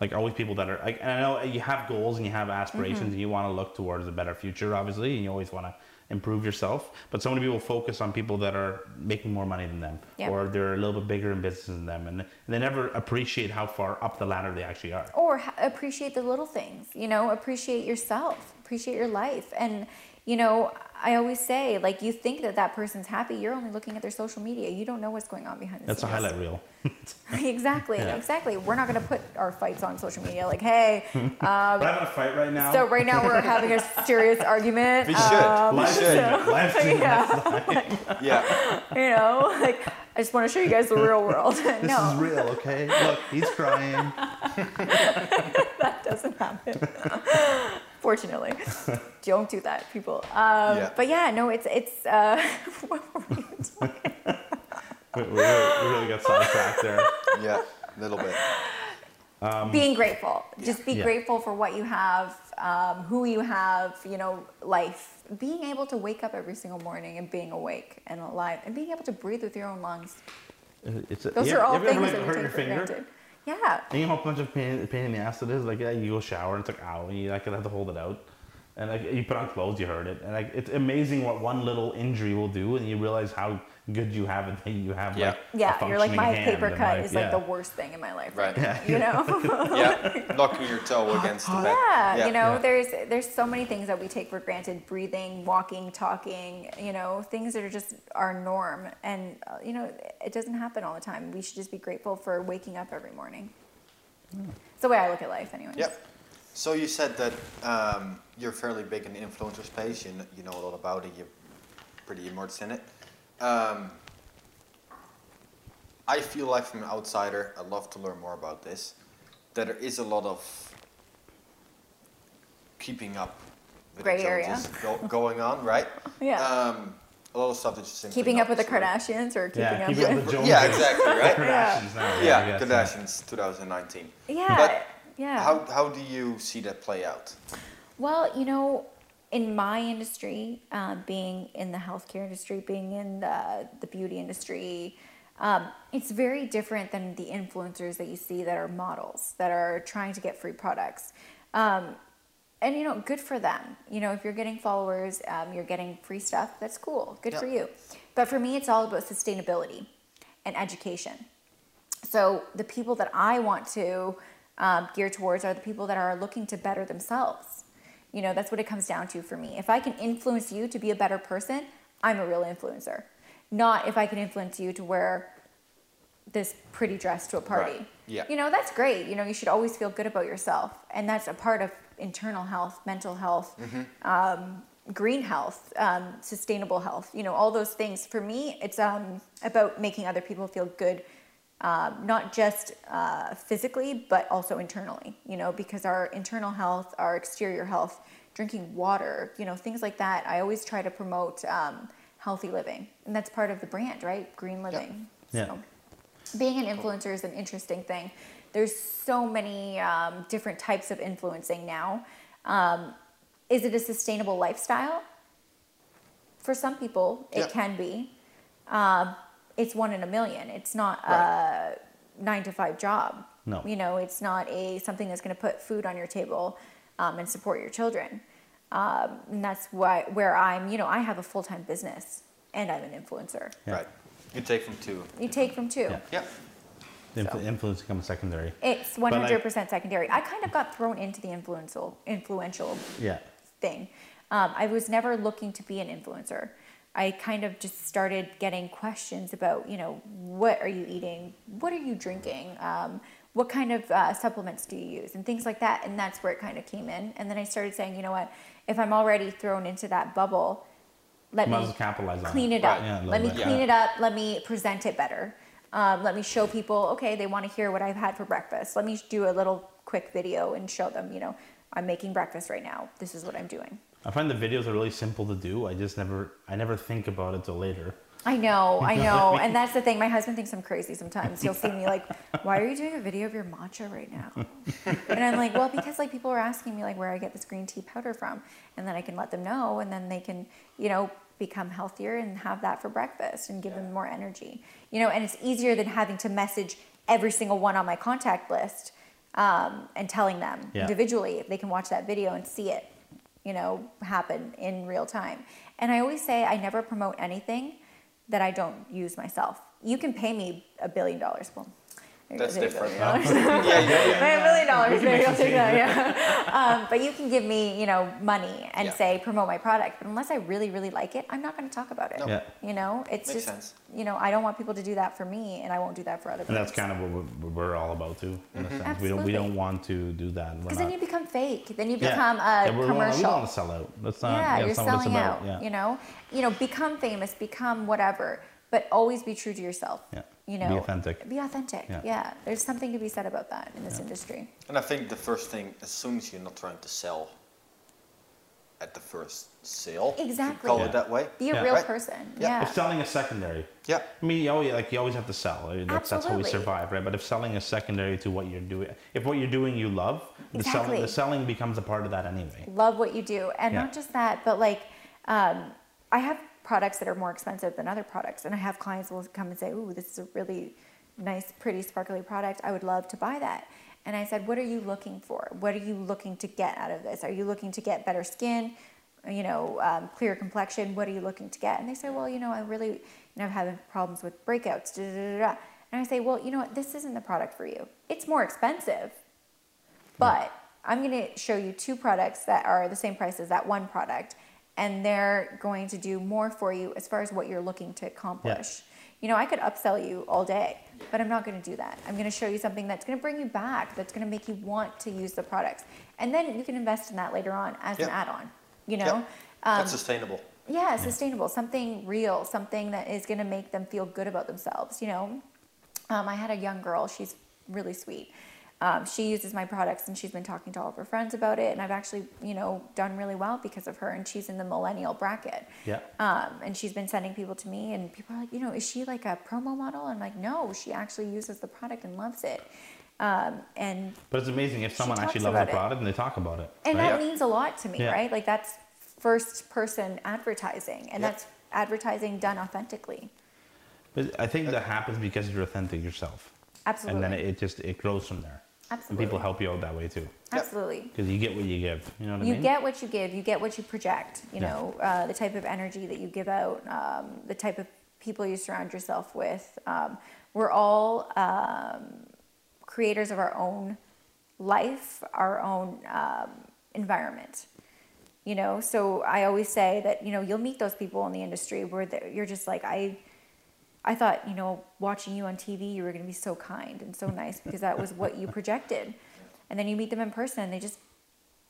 Like always, people that are like, and I know you have goals and you have aspirations Mm-hmm. and you want to look towards a better future, obviously, and you always want to improve yourself. But so many people focus on people that are making more money than them, Yep. or they're a little bit bigger in business than them, and, they never appreciate how far up the ladder they actually are. or ha- appreciate the little things you know appreciate yourself appreciate your life and you know I always say, like, you think that that person's happy, you're only looking at their social media. You don't know what's going on behind the scenes. That's a highlight reel. <laughs> <laughs> exactly, Yeah. exactly. We're not going to put our fights on social media. Like, hey, <laughs> We're having a fight right now. so right now we're having a serious argument. We should. um, we live should. stream it. Live stream yeah. next time. Yeah. you know, like I just want to show you guys the real world. This no, is real, okay? Look, he's crying. that doesn't happen. Fortunately, <laughs> don't do that, people. Um, Yeah. But yeah, no, it's it's. Uh, <laughs> what were we <laughs> talking We, we really, we really got sidetracked there. Yeah. A little bit. being grateful. Just be Yeah. grateful for what you have, um, who you have, you know, life. Being able to wake up every single morning and being awake and alive and being able to breathe with your own lungs. It's a, Those yeah, are all have you ever, things that we hurt take for granted. Yeah. And you know how much of pain, pain in the ass it is? Like, yeah, you go shower and it's like, ow, and you like have to hold it out. And like you put on clothes, you hurt it. And like it's amazing what one little injury will do, and you realize how good you have it. that You have Yeah. like a Yeah, you're like my paper cut like, is like the worst thing in my life right, Right. now. <laughs> You know? <laughs> Yeah. Knocking your toe <gasps> against the bed. yeah, you know, Yeah. there's there's so many things that we take for granted: breathing, walking, talking. You know, things that are just our norm, and uh, you know, it doesn't happen all the time. We should just be grateful for waking up every morning. It's the way I look at life, anyways. Yep. So you said that um, you're fairly big in the influencer space. You know, you know a lot about it. You're pretty immersed in it. Um, I feel like from an outsider, I'd love to learn more about this. That there is a lot of keeping up with Gray the area. Joneses go, going on, right? <laughs> Yeah. Um, a lot of stuff that's just simply keeping up with the. Kardashians or keeping Yeah, up keeping up with with <laughs> Joneses. Yeah, exactly, <laughs> right? Kardashians now. Yeah, I guess, Kardashians 2019. yeah, But yeah. How, how do you see that play out? Well, you know, in my industry, uh, being in the healthcare industry, being in the, the beauty industry, um, it's very different than the influencers that you see that are models that are trying to get free products. Um, and you know, good for them. You know, if you're getting followers, um, you're getting free stuff. That's cool. Good for you. But for me, it's all about sustainability and education. So the people that I want to um, gear towards are the people that are looking to better themselves. You know, that's what it comes down to for me. If I can influence you to be a better person, I'm a real influencer. Not if I can influence you to wear this pretty dress to a party. Right. Yeah. You know, that's great. You know, you should always feel good about yourself. And that's a part of internal health, mental health, um, green health, um, sustainable health, you know, all those things. For me, it's um, about making other people feel good, um, not just uh, physically, but also internally, you know, because our internal health, our exterior health, drinking water, you know, things like that. I always try to promote um, healthy living. And that's part of the brand, right? Green living. Yeah. So being an influencer is an interesting thing. There's so many um, different types of influencing now. Um, is it a sustainable lifestyle? For some people, it Yeah. can be. Um, it's one in a million. It's not Right. a nine to five job. No. You know, it's not a something that's going to put food on your table um, and support your children. Um, and that's why where I'm. You know, I have a full time business and I'm an influencer. Yeah. Right. You take from two. You take from two. Yeah. Yeah. The influ- So. influence becomes secondary. It's 100% secondary. I kind of got thrown into the influential influential Yeah. thing. Um, I was never looking to be an influencer. I kind of just started getting questions about, you know, what are you eating? What are you drinking? Um, what kind of uh, supplements do you use? And things like that. And that's where it kind of came in. And then I started saying, you know what? If I'm already thrown into that bubble, let Might me capitalize on clean it. it up. Right. Yeah, let me bit. clean Yeah. it up. Let me present it better. Um, let me show people, okay, they want to hear what I've had for breakfast. Let me do a little quick video and show them, you know, I'm making breakfast right now. This is what I'm doing. I find the videos are really simple to do. I just never, I never think about it till later. I know, <laughs> I know. And that's the thing. My husband thinks I'm crazy sometimes. He'll see me like, why are you doing a video of your matcha right now? And I'm like, well, because like people are asking me like where I get this green tea powder from. And then I can let them know and then they can, you know, become healthier and have that for breakfast and give them more energy. You know, and it's easier than having to message every single one on my contact list um, and telling them Yeah. individually they can watch that video and see it, you know, happen in real time. And I always say I never promote anything that I don't use myself. You can pay me a billion dollars. Well, That's There you go, different. $1 <laughs> yeah, yeah, yeah. My million dollars, maybe I'll take that. Yeah. um, but you can give me, you know, money and Yeah. say promote my product, but unless I really, really like it, I'm not going to talk about it. No. Yeah. You know, it's Makes just, sense. you know, I don't want people to do that for me, and I won't do that for other people. And that's kind of what we're, we're all about too. In a sense, we don't we don't want to do that. Because then you become fake. Then you Yeah. become a Yeah, we're- we don't- We don't want to sell out. That's not. yeah, you're not selling about. out. Yeah. You know, you know, become famous, become whatever, but always be true to yourself. Yeah. You Be know, authentic. Be authentic. Yeah. Yeah. There's something to be said about that in this industry. And I think the first thing, as soon as you're not trying to sell at the first sale, Exactly. call Yeah. it that way. Be a Yeah. real Right. person. Yeah. Yeah. If selling is secondary, Yeah, I mean, you always, like you always have to sell. I mean, That's, that's how we survive, right? But if selling is secondary to what you're doing, if what you're doing you love, the selling Exactly. the selling becomes a part of that anyway. Love what you do, and Yeah. not just that, but like, um, I have products that are more expensive than other products, and I have clients will come and say, "Ooh, this is a really nice, pretty, sparkly product. I would love to buy that." And I said, "What are you looking for? What are you looking to get out of this? Are you looking to get better skin?" You know, um, clear complexion. What are you looking to get? And they say, well, you know, I really, you know, I'm having problems with breakouts. Da, da, da. And I say, well, you know what? This isn't the product for you. It's more expensive, but I'm going to show you two products that are the same price as that one product, and they're going to do more for you as far as what you're looking to accomplish. You know, I could upsell you all day, but I'm not going to do that. I'm going to show you something that's going to bring you back, that's going to make you want to use the products. And then you can invest in that later on as an add on, you know? yeah. Um, that's sustainable. yeah, sustainable, something real, something that is going to make them feel good about themselves. You know, um, I had a young girl. She's really sweet. Um, she uses my products and she's been talking to all of her friends about it. And I've actually, you know, done really well because of her. And she's in the millennial bracket. Yeah. Um, and she's been sending people to me, and people are like, you know, is she like a promo model? I'm like, no, she actually uses the product and loves it. Um, and But it's amazing if someone actually loves the product and they talk about it. and right? that means a lot to me, Yeah. right? Like that's first person advertising, and Yeah. that's advertising done authentically. But I think that happens because you're authentic yourself. Absolutely. And then it just it grows from there. And people help you out that way too. Absolutely. Because you get what you give. You know what I mean. You mean? get what you give. You get what you project. You Yeah. know, uh, the type of energy that you give out, um, the type of people you surround yourself with. Um, we're all um, creators of our own life, our own um, environment. You know, so I always say that you know you'll meet those people in the industry where they're- you're just like I. I thought, you know, watching you on TV, you were going to be so kind and so nice because that was what you projected. And then you meet them in person and they just,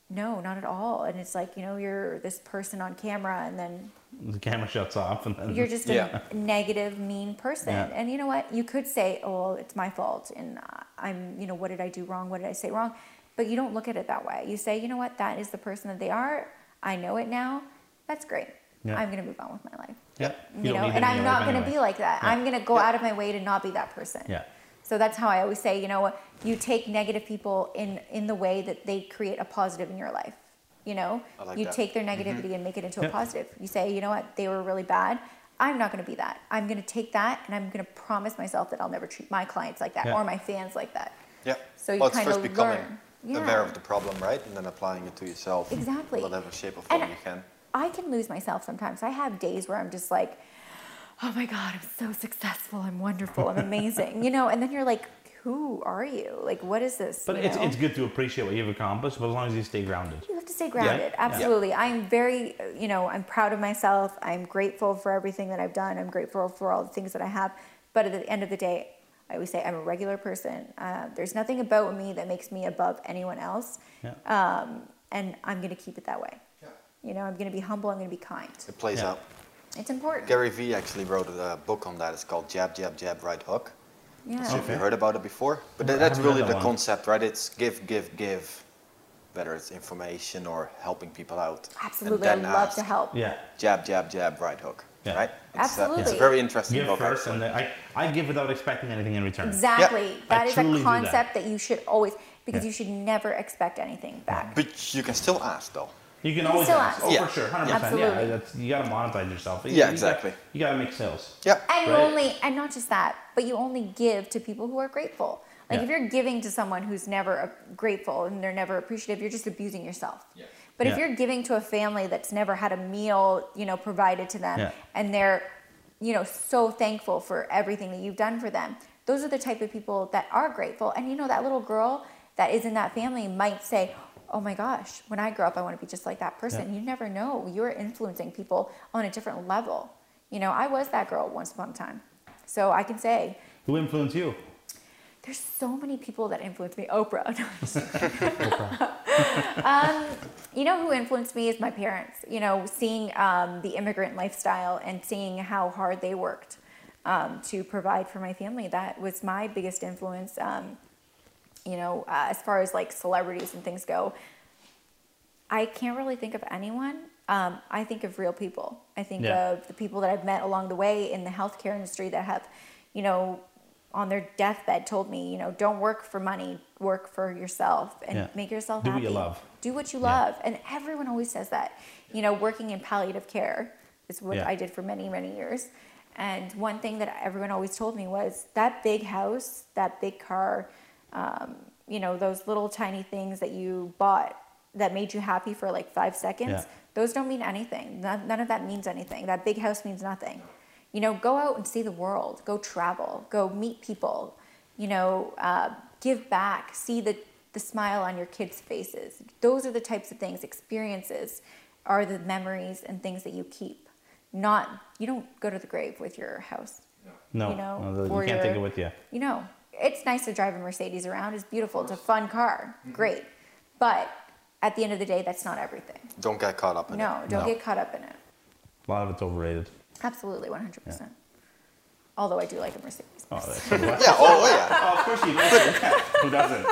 no, not at all. And it's like, you know, you're this person on camera and then The camera shuts off and then you're just Yeah. a negative, mean person. Yeah. And you know what? You could say, oh, well, it's my fault. And uh, I'm, you know, what did I do wrong? What did I say wrong? But you don't look at it that way. You say, you know what? That is the person that they are. I know it now. That's great. Yeah. I'm going to move on with my life. Yeah. You, don't know, and I'm not going to anyway. be like that. Yeah. I'm going to go Yeah. out of my way to not be that person. Yeah. So that's how I always say, you know what, you take negative people in in the way that they create a positive in your life. You know, like you that. take their mm-hmm. negativity and make it into a positive. You say, you know what, they were really bad. I'm not going to be that. I'm going to take that and I'm going to promise myself that I'll never treat my clients like that or my fans like that. Yeah. So you well, kind of becoming learn. Yeah. aware of the problem, right? And then applying it to yourself. Exactly. Whatever shape or form And you can. I can lose myself sometimes. I have days where I'm just like, oh my God, I'm so successful. I'm wonderful. I'm amazing. you know, and then you're like, who are you? Like, what is this? But you it's, know? it's good to appreciate what you've accomplished, but as long as you stay grounded. You have to stay grounded. Yeah. Absolutely. I'm very, you know, I'm proud of myself. I'm grateful for everything that I've done. I'm grateful for all the things that I have. But at the end of the day, I always say I'm a regular person. Uh, there's nothing about me that makes me above anyone else. Yeah. Um, and I'm going to keep it that way. You know, I'm going to be humble. I'm going to be kind. It plays Yeah. out. It's important. Gary Vee actually wrote a book on that. It's called Jab, Jab, Jab, Right Hook. Yeah. So if you heard about it before, but I that, that's really that the one. concept, right? It's give, give, give, whether it's information or helping people out. and Absolutely. I then love ask, to help. Yeah. Jab, jab, jab, right hook. Yeah. Right? It's, uh, it's a very interesting Give book. first, and then I, I give without expecting anything in return. Exactly. I That is a do that. concept that. you should always, because Yeah. you should never expect anything back. But you can still ask though. You can You always still ask. ask. Oh, Yeah. for sure, hundred Yeah. percent. Yeah, that's you got to monetize yourself. You- Yeah, exactly. You got to make sales. Yeah. And Right. only, and not just that, but you only give to people who are grateful. Like Yeah. if you're giving to someone who's never grateful and they're never appreciative, you're just abusing yourself. Yeah. But if you're giving to a family that's never had a meal, you know, provided to them, Yeah. and they're, you know, so thankful for everything that you've done for them, those are the type of people that are grateful. And you know, that little girl that is in that family might say, oh my gosh, when I grow up, I want to be just like that person. Yeah. You never know. You're influencing people on a different level. You know, I was that girl once upon a time. So I can say, Who influenced you? there's so many people that influenced me. Oprah. <laughs> No, kidding. <laughs> um, you know who influenced me is my parents. You know, seeing um, the immigrant lifestyle and seeing how hard they worked um, to provide for my family. That was my biggest influence. Um, you know, uh, as far as like celebrities and things go, I can't really think of anyone. Um, I think of real people. I think Yeah. of the people that I've met along the way in the healthcare industry that have, you know, on their deathbed told me, you know, don't work for money, work for yourself and Yeah. make yourself Do what happy. you love. Do what you Yeah. love. And everyone always says that. You know, working in palliative care is what Yeah. I did for many, many years. And one thing that everyone always told me was that big house, that big car, um, you know, those little tiny things that you bought that made you happy for like five seconds, Yeah. those don't mean anything. None, none of that means anything. That big house means nothing. You know, go out and see the world, go travel, go meet people, you know, uh, give back, see the, the smile on your kids' faces. Those are the types of things, experiences are the memories and things that you keep. Not, you don't go to the grave with your house. No, You know, no, you can't take it with you. You know, it's nice to drive a Mercedes around. It's beautiful. It's a fun car. Mm-hmm. Great. But at the end of the day, that's not everything. Don't get caught up in it. No, don't get caught up in it. A lot of it's overrated. Absolutely, 100%. Although I do like a Mercedes. Oh, that's <laughs> Yeah, oh yeah. <laughs> Oh, of course you do. Yeah, <laughs> Who doesn't?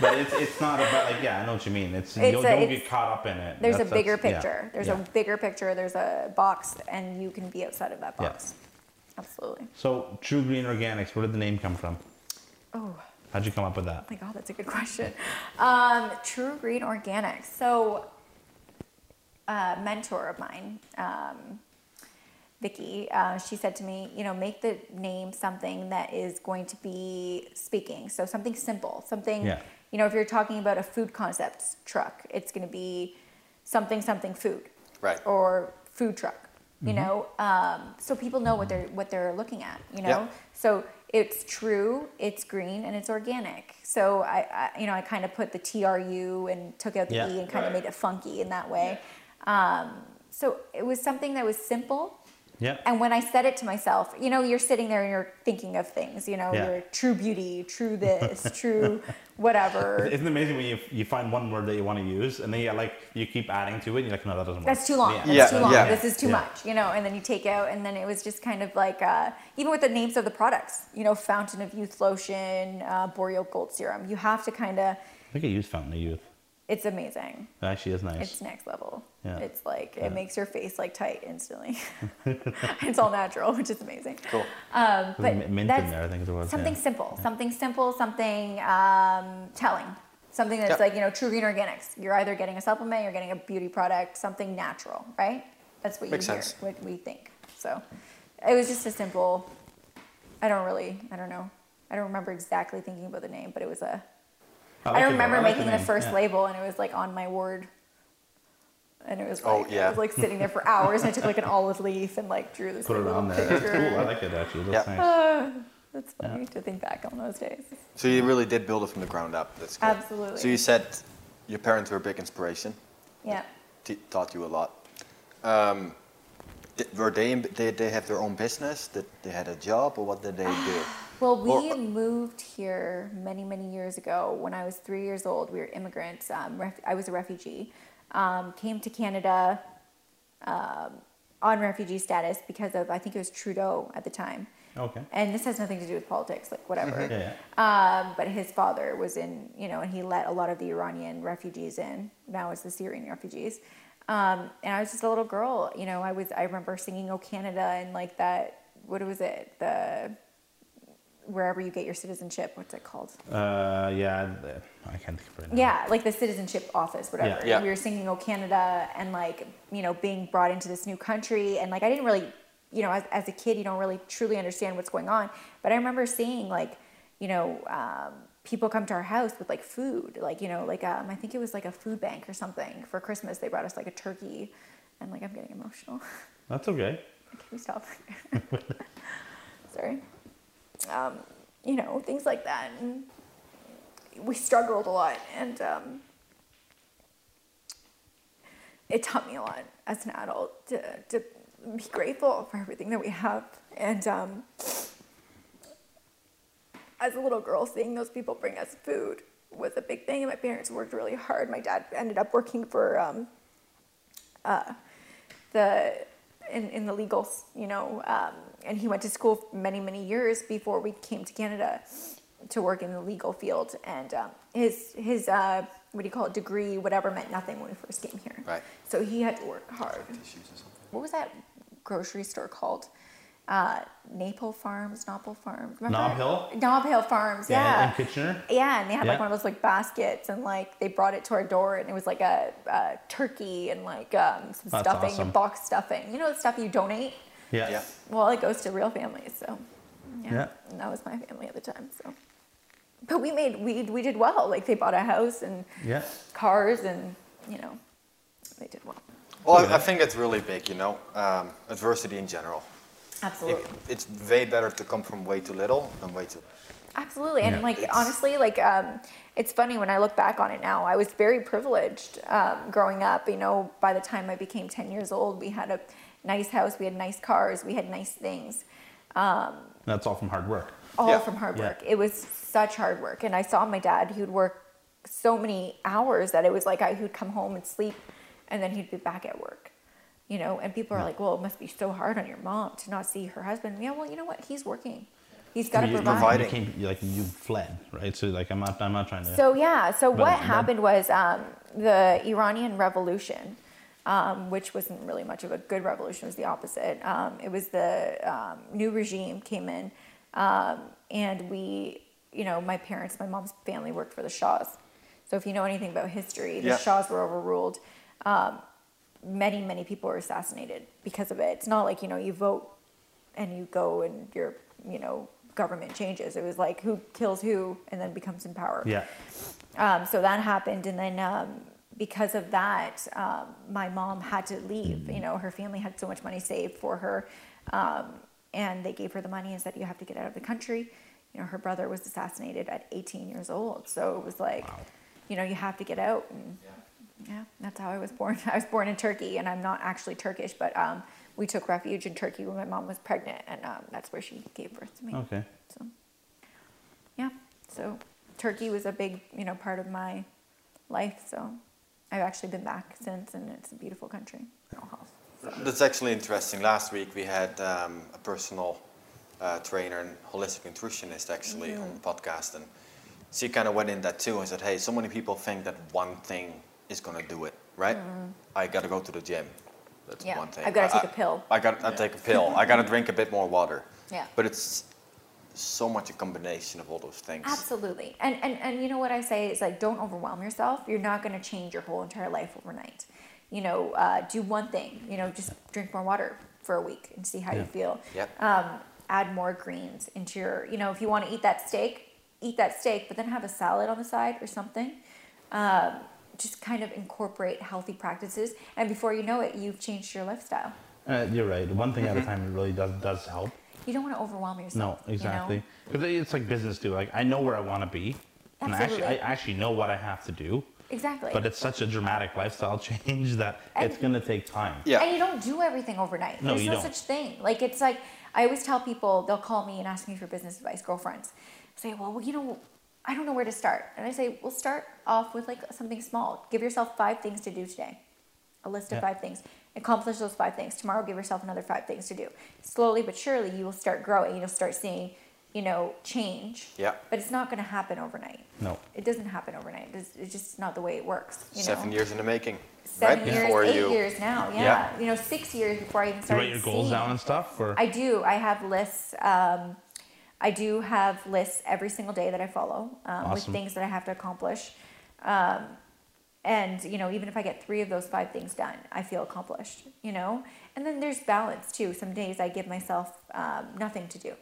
But it's it's not about like yeah, I know what you mean. It's, It's you a- don't it's- get caught up in it. There's That's- a bigger that's- yeah, picture. There's yeah. a bigger picture. There's a box, and you can be outside of that Yeah. box. Absolutely. So Tru-Green Organics, where did the name come from? Oh, How'd you come up with that? Oh my god, that's a good question. Um, Tru-Green Organics. So, a mentor of mine, um, Vicky, uh, she said to me, you know, make the name something that is going to be speaking. So something simple, something. Yeah. You know, if you're talking about a food concepts truck, it's going to be something something food. Right. Or food truck. You Mm-hmm. know, um, so people know what they're what they're looking at. You know, Yeah. so it's true, it's green, and it's organic. So I, I you know, I kind of put the TRU and took out the Yeah. E and kind of made it funky in that way. Um, so it was something that was simple. Yeah. And when I said it to myself, you know, you're sitting there and you're thinking of things, you know, Yeah. you're true beauty, true <laughs> this, true whatever. Isn't it amazing when you you find one word that you want to use and then you like you keep adding to it and you're like no that doesn't work. That's too long. That's Yeah, too long. yeah. This is too Yeah. much, you know. And then you take out, and then it was just kind of like, uh, even with the names of the products, you know, Fountain of Youth lotion, uh, Boreal Gold serum. You have to kind of. I think I used Fountain of Youth. It's amazing. It actually is nice. It's next level. Yeah. It's like Yeah. it makes your face like tight instantly. <laughs> <laughs> it's all natural, which is amazing. Cool. Um, but mint in that's there, I think it was. something yeah. simple, something simple, something um, telling, something that's Yep. like you know, Tru-Green Organics. You're either getting a supplement, you're getting a beauty product, something natural, right? That's what Makes you hear, sense. what we think. So it was just a simple. I don't really, I don't know, I don't remember exactly thinking about the name, but it was a. I, like it, remember I like making the, name, first yeah. label, and it was like on my word. And it was Oh, like, yeah. I was like sitting there for <laughs> hours, and I took like an olive leaf and like drew this Put it on there. That's cool. I like it actually. That's Yeah. nice. Uh, that's funny to think back on those days. So you really did build it from the ground up. That's cool. Absolutely. So you said your parents were a big inspiration. Yeah. T- taught you a lot. Um, di- were they in, did they have their own business? Did they had a job, or what did they do? <sighs> <sighs> Well, we Or- moved here many, many years ago. When I was three years old, we were immigrants. Um, ref- I was a refugee. Um, came to Canada um, on refugee status because of, I think it was Trudeau at the time. Okay. And this has nothing to do with politics, like whatever. <laughs> Yeah, Um, but his father was in, you know, and he let a lot of the Iranian refugees in. Now it's the Syrian refugees. Um, and I was just a little girl, you know. I was. I remember singing "Oh Canada" and like that. What was it? The wherever you get your citizenship. What's it called? Uh, yeah, the- I can't think of it now. Yeah, like the citizenship office, whatever. Yeah. Yeah. We were singing "Oh Canada" and like you know being brought into this new country, and like I didn't really, you know, as, as a kid, you don't really truly understand what's going on. But I remember seeing like, you know, um, people come to our house with like food, like you know, like um, I think it was like a food bank or something for Christmas. They brought us like a turkey, and like I'm getting emotional. That's okay. <laughs> Can we stop? <laughs> Sorry. Um, you know, things like that. And we struggled a lot, and um, it taught me a lot as an adult to, to be grateful for everything that we have. And um, as a little girl, seeing those people bring us food was a big thing. And my parents worked really hard. My dad ended up working for um, uh, the in, in the legal, you know, um, and he went to school many many years before we came to Canada to work in the legal field. And um, his his uh, what do you call it degree whatever meant nothing when we first came here. Right. So he had to work hard. Tissues or something. What was that grocery store called? Uh, Naple Farms, Noble Farms. Nob Hill? Nob Hill Farms. Yeah, Yeah. in Kitchener? Yeah, and they had like one of those like baskets, and like they brought it to our door, and it was like a, a turkey and like um, some That's stuffing awesome. and box stuffing. You know the stuff you donate. Yeah. Yeah. Well, it goes to real families, so yeah. Yeah. And that was my family at the time. So, but we made we we did well. Like they bought a house and Yeah. cars, and you know, they did well. Well, I, I think it's really big, you know, um, adversity in general. It, Absolutely. it's way better to come from way too little than way too. Absolutely, and Yeah. like It's- honestly, like um, it's funny when I look back on it now. I was very privileged um, growing up. You know, by the time I became ten years old, we had a nice house, we had nice cars, we had nice things, Um, That's all from hard work. all Yeah. from hard Yeah. work. It was such hard work, and I saw my dad. He would work so many hours that it was like I, he would come home and sleep, and then he'd be back at work. You know, and people are like, "Well, it must be so hard on your mom to not see her husband." Yeah, well, you know what? He's working. He's got to you, provide. providing. You came, like you fled, right? So like I'm not, I'm not trying to. So yeah, so But- what but- happened was um, the Iranian Revolution, um, which wasn't really much of a good revolution, it was the opposite. Um, it was the um, new regime came in, um, and we, you know, my parents, my mom's family worked for the Shahs. So if you know anything about history, the Yeah. Shahs were overruled. Um, many, many people were assassinated because of it. It's not like you know you vote and you go and you're you know, government changes. It was like who kills who and then becomes in power. yeah. Um, so that happened, and then um, because of that, um, my mom had to leave. You know, her family had so much money saved for her, um, and they gave her the money and said, "You have to get out of the country." You know, her brother was assassinated at 18 years old, so it was like, you know, you have to get out. And yeah, that's how I was born. <laughs> I was born in Turkey, and I'm not actually Turkish, but um, we took refuge in Turkey when my mom was pregnant, and um, that's where she gave birth to me. Okay. So, yeah. So Turkey was a big, you know, part of my life. So I've actually been back since, and it's a beautiful country. That's actually interesting. Last week we had um, a personal uh, trainer and holistic nutritionist actually on the podcast, and she kind of went in that too and said, "Hey, so many people think that one thing is going to do it, right? I got to go to the gym. That's Yeah, one thing. I've gotta take a pill. I got to take a pill. I got to drink a bit more water. Yeah. But it's so much a combination of all those things. Absolutely. And, and, and you know what I say is like, don't overwhelm yourself. You're not going to change your whole entire life overnight. You know, uh, do one thing, you know, just drink more water for a week and see how you feel. Yep. Um, add more greens into your, you know, if you want to eat that steak, eat that steak, but then have a salad on the side or something. Um, just kind of incorporate healthy practices. And before you know it, you've changed your lifestyle. Uh, you're right. One thing Mm-hmm. at a time it really does does help. You don't want to overwhelm No, yourself. you know? exactly. Because it's like business too. Like I know where I want to be, Absolutely. and I actually I actually know what I have to do. Exactly. But it's such a dramatic lifestyle <laughs> change that And- it's gonna take time. Yeah. And you don't do everything overnight. No, There's you no don't. such thing. Like it's like I always tell people they'll call me and ask me for business advice, girlfriends. Say, well, you know, I don't know where to start. And I say, well, start off with like something small. Give yourself five things to do today. A list of Yeah. five things. Accomplish those five things. Tomorrow give yourself another five things to do. Slowly but surely you will start growing. You'll start seeing, you know, change. Yeah. But it's not gonna happen overnight. No. It doesn't happen overnight. It's, it's just not the way it works. You Seven know? years in the making. seven right? years, Before eight you. years now. Yeah. Yeah. you know, six years before I even started. You write your goals seeing. down and stuff, or I do. I have lists. Um, I do have lists every single day that I follow um, with things that I have to accomplish. Um, and you know, even if I get three of those five things done, I feel accomplished. You know, and then there's balance too. Some days I give myself um, nothing to do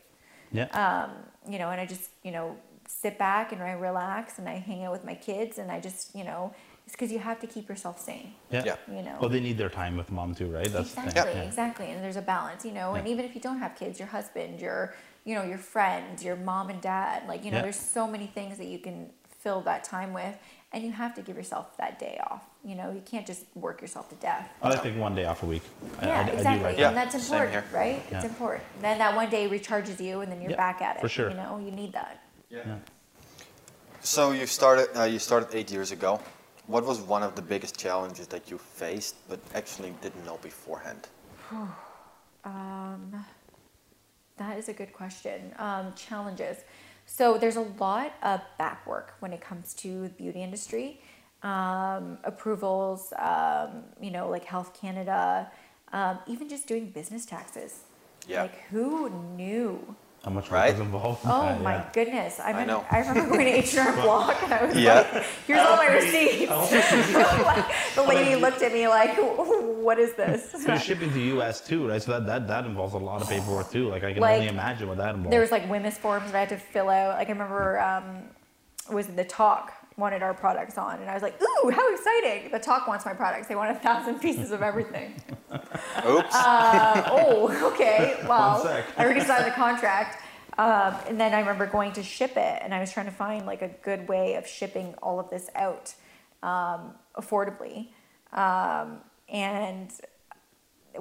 yeah, um, you know, and I just, you know, sit back and I relax and I hang out with my kids and I just, you know, It's because you have to keep yourself sane. Yeah. Yeah. You know. Well, they need their time with mom too, right? That's the exactly, thing. Yeah. exactly. And there's a balance, you know. And even if you don't have kids, your husband, your, you know, your friends, your mom and dad, like you know, Yeah. there's so many things that you can fill that time with, and you have to give yourself that day off. You know, you can't just work yourself to death. I like taking one day off a week. Yeah, I, I do exactly. like Yeah, and that's important, here. right? It's Yeah. important. Then that one day recharges you, and then you're Yeah, back at it. for sure. You know, you need that. Yeah. So you started uh, you started eight years ago. What was one of the biggest challenges that you faced but actually didn't know beforehand? <sighs> Um, that is a good question. Um, challenges. So there's a lot of back work when it comes to the beauty industry. Um, approvals, um, you know, like Health Canada, um, even just doing business taxes. Yeah. Like who knew? How much work Right? is involved? in Oh that, my yeah. goodness! I, I know. I remember going to <laughs> H and R Block, and I was Yeah. like, "Here's all my receipts." <laughs> the lady looked at me like, "What is this?" You're shipping to the U.S. too, right? So that, that, that involves a lot of paperwork too. Like I can Like, only imagine what that involves. There was like women's forms that I had to fill out. Like I remember, um, was the talk wanted our products on, and I was like, "Ooh, how exciting!" The talk wants my products. They want a thousand pieces of everything. <laughs> Oops. Uh, oh, okay. <laughs> Well. I already signed the contract. Um, and then I remember going to ship it, and I was trying to find like a good way of shipping all of this out um, affordably. Um, and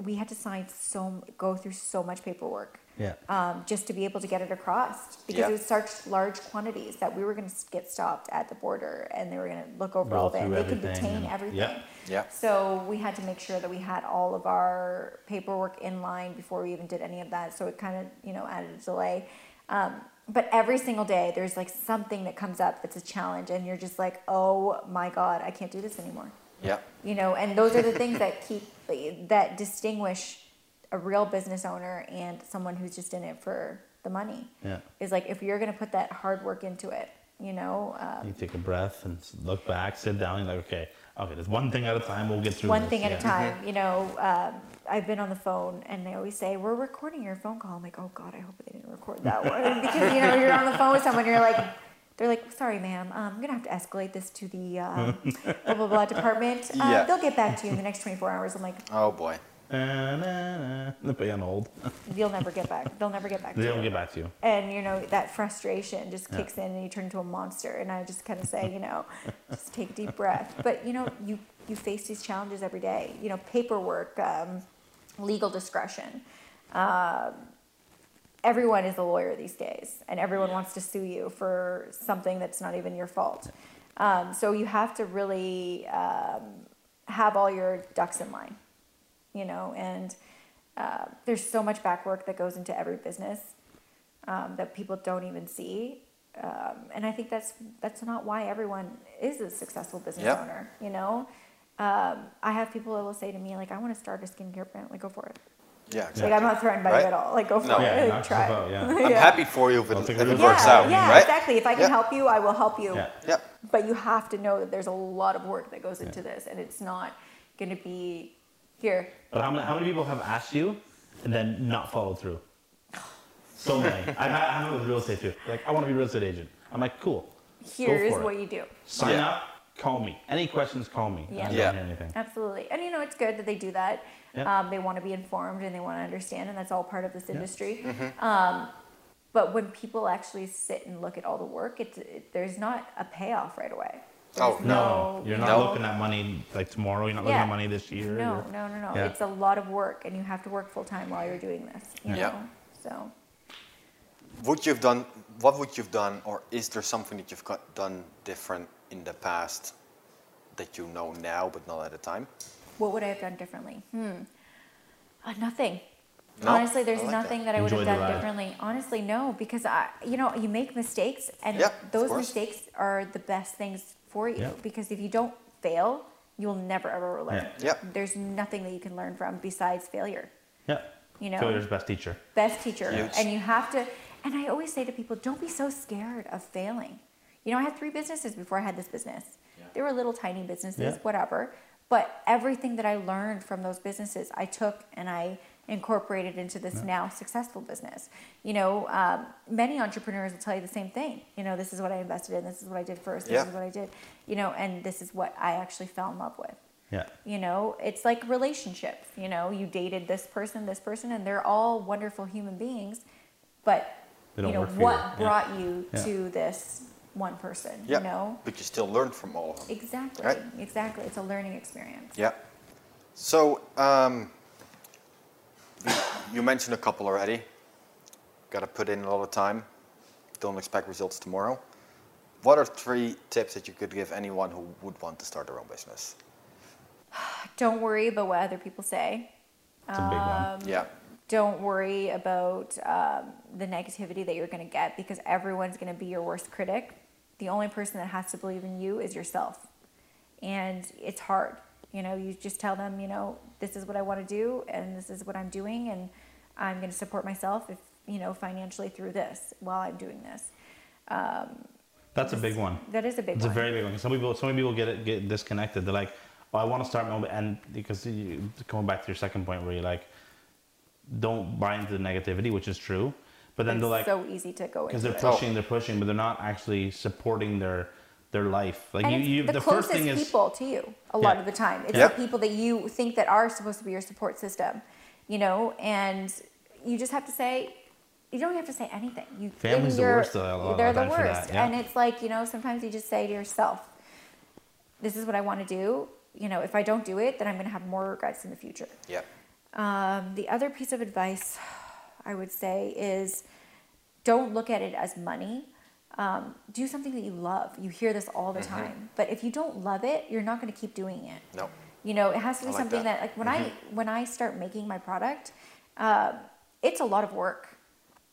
we had to sign so go through so much paperwork yeah. um, just to be able to get it across because Yeah. it was such large quantities that we were going to get stopped at the border and they were going to look over all of it. They could detain everything. yeah. Yeah. So we had to make sure that we had all of our paperwork in line before we even did any of that. So it kind of, you know, added a delay. Um, but every single day, there's like something that comes up that's a challenge, and you're just like, oh my God, I can't do this anymore. Yeah. You know, and those are the things that keep, that distinguish a real business owner and someone who's just in it for the money. Yeah. Is like if you're going to put that hard work into it, you know, um, You take a breath and look back, sit down, and like, okay, okay, there's one thing at a time. We'll get through one this. thing at yeah. a time. You know, um, I've been on the phone and they always say, We're recording your phone call. I'm like, Oh God, I hope they didn't record that <laughs> one. because, you know, you're on the phone with someone, you're like, they're like, sorry, ma'am, um, I'm gonna have to escalate this to the um, <laughs> blah blah blah department. Uh, Yeah. They'll get back to you in the next 24 hours. I'm like, Oh boy. Nah, nah. They put you on hold. <laughs> you'll never get back. They'll never get back. They to don't you. get back to you. And you know that frustration just Yeah. kicks in, and you turn into a monster. And I just kind of say, you know, <laughs> just take a deep breath. But you know, you you face these challenges every day. You know, paperwork, um, legal discretion. Um, everyone is a lawyer these days, and everyone wants to sue you for something that's not even your fault. Um, so you have to really um, have all your ducks in line, you know. And uh, there's so much back work that goes into every business um, that people don't even see. Um, and I think that's that's not why everyone is a successful business Yep. owner. You know, um, I have people that will say to me like, "I want to start a skincare brand." Like, go for it. Yeah. Exactly. Like, I'm not threatened by Right. it at all. Like, go for No. it. Yeah, Like, try. yourself out, yeah. <laughs> I'm Yeah. happy for you if it, I'll if it risk. works yeah, out. yeah, right? exactly. If I can Yeah. help you, I will help you. Yeah. Yeah. But you have to know that there's a lot of work that goes into this, and it's not going to be here. But how many, how many people have asked you and then not followed through? <laughs> So many. I, I have it with real estate too. Like, I want to be a real estate agent. I'm like, cool. Here's for it. what you do. Sign Yeah. up, call me. Any questions, call me. Yeah. I don't Yeah. hear anything. Absolutely. And you know, it's good that they do that. Yeah. Um, they want to be informed and they want to understand, and that's all part of this industry. Mm-hmm. Um, but when people actually sit and look at all the work, it, it, there's not a payoff right away. Oh, There's No, you're not No. looking at money like tomorrow. You're not looking Yeah. at money this year. No, no, no, no. Yeah. It's a lot of work, and you have to work full time while you're doing this. You Yeah. know? So. Would you've done? What would you've done, or is there something that you've got done different in the past that you know now but not at the time? What would I have done differently? Hmm. Uh, nothing. No? Honestly, there's like nothing that, I would have Enjoy the done differently. Honestly, no, because I, you know, you make mistakes, and Yeah, those mistakes are the best things for you. Yeah. Because if you don't fail, you'll never ever learn. Yeah. Yeah. There's nothing that you can learn from besides failure. Yeah. You know, Failure's best teacher. best teacher, Huge. and you have to. And I always say to people, don't be so scared of failing. You know, I had three businesses before I had this business. They were little tiny businesses, Yeah. whatever. But everything that I learned from those businesses, I took and I incorporated into this now successful business. You know, um, many entrepreneurs will tell you the same thing. You know, this is what I invested in. This is what I did first. This Yeah. is what I did. You know, and this is what I actually fell in love with. Yeah. You know, it's like relationships. You know, you dated this person, this person, and they're all wonderful human beings, but you know what you. Yeah. brought you Yeah. to this one person. Yeah. You know, But you still learn from all of them. exactly, Right. exactly. It's a learning experience. Yeah. So, um, you, you mentioned a couple already. Got to put in a lot of time. Don't expect results tomorrow. What are three tips that you could give anyone who would want to start their own business? Don't worry about what other people say. It's a big one. Um, Yeah. Don't worry about um, the negativity that you're going to get because everyone's going to be your worst critic. The only person that has to believe in you is yourself. And it's hard. You know, you just tell them, you know, this is what I want to do and this is what I'm doing and I'm going to support myself if, you know, financially through this while I'm doing this. Um, That's a big one. That is a big It's one. It's a very big one. Some people, some people get it, get disconnected. They're like, "Oh, I want to start my own," and because you, coming back to your second point, where you're like, don't buy into the negativity, which is true, but then it's they're like, so easy to go into because they're it. pushing, they're pushing, but they're not actually supporting their their life. Like and you, you the, the, closest first thing is people to you a lot Yeah. of the time. It's Yeah. the people that you think that are supposed to be your support system, you know, and you just have to say, you don't have to say anything. You Family's the worst, a lot They're the worst, that, yeah. and it's like you know sometimes you just say to yourself, "This is what I want to do." You know, if I don't do it, then I'm going to have more regrets in the future. Yeah. Um, the other piece of advice I would say is don't look at it as money. Um, do something that you love. You hear this all the Mm-hmm. time, but if you don't love it, you're not going to keep doing it. No. You know, it has to be like something that. that. like when I when I start making my product, uh, it's a lot of work.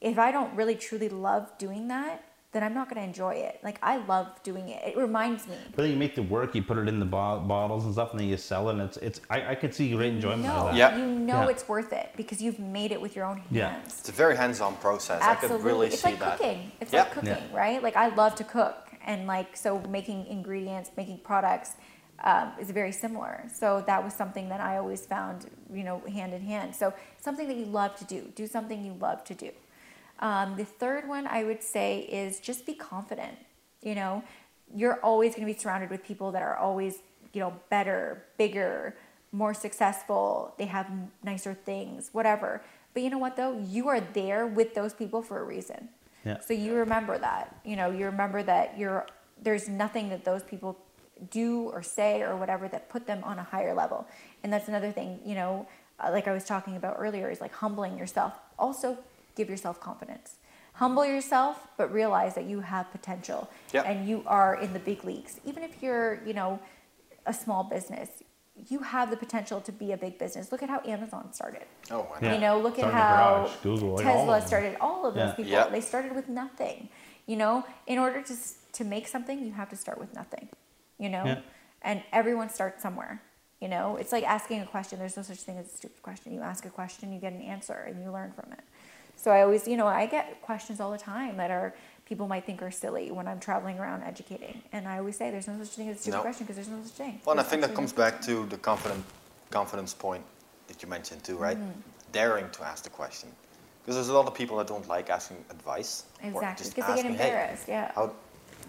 If I don't really truly love doing that, then I'm not going to enjoy it. Like I love doing it. It reminds me. But then you make the work, you put it in the bo- bottles and stuff, and then you sell it. And it's it's. I, I could see great enjoyment No, of that. Yeah. you know Yeah. it's worth it because you've made it with your own hands. Yeah. hands. It's a very hands-on process. I Absolutely. could really it's see like that. cooking. It's Yeah. like cooking, right? Like I love to cook and like so making ingredients, making products um, is very similar. So that was something that I always found, you know, hand in hand. So something that you love to do. Do something you love to do. Um, the third one I would say is just be confident. You know, you're always going to be surrounded with people that are always, you know, better, bigger, more successful. They have nicer things, whatever. But you know what though? You are there with those people for a reason. Yeah. So you remember that. You know, you remember that you're there's nothing that those people do or say or whatever that put them on a higher level. And that's another thing, you know, uh, like I was talking about earlier is like humbling yourself. Also give yourself confidence. Humble yourself, but realize that you have potential Yeah. and you are in the big leagues. Even if you're, you know, a small business, you have the potential to be a big business. Look at how Amazon started. Oh, I know. Yeah. You know, look at Started in how garage, Google, like all Tesla of started. All of those Yeah. people, Yeah. they started with nothing. You know, in order to to make something, you have to start with nothing. You know, Yeah. and everyone starts somewhere. You know, it's like asking a question. There's no such thing as a stupid question. You ask a question, you get an answer, and you learn from it. So I always, you know, I get questions all the time that are people might think are silly when I'm traveling around educating, and I always say there's no such thing as a stupid No. question because there's no such thing. Well, and I think that comes no- back to the confident, confidence point that you mentioned too, right? Mm-hmm. Daring to ask the question. Because there's a lot of people that don't like asking advice. Exactly, because they get asking, "Hey, embarrassed. yeah. how,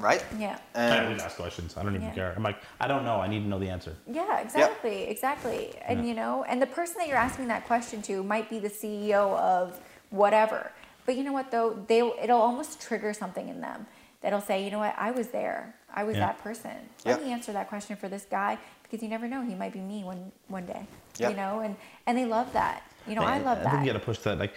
right? Yeah. I And always ask questions. I don't even Yeah. care. I'm like, I don't know. I need to know the answer. Yeah, exactly, exactly. And Yeah. you know, and the person that you're asking that question to might be the CEO of whatever. But you know what though? They it'll almost trigger something in them that'll say, you know what, I was there. I was Yeah. that person. Let Yeah. me answer that question for this guy because you never know, he might be me one one day. Yeah. You know, and and they love that. You know, I, love I that. think you got to push that. Like,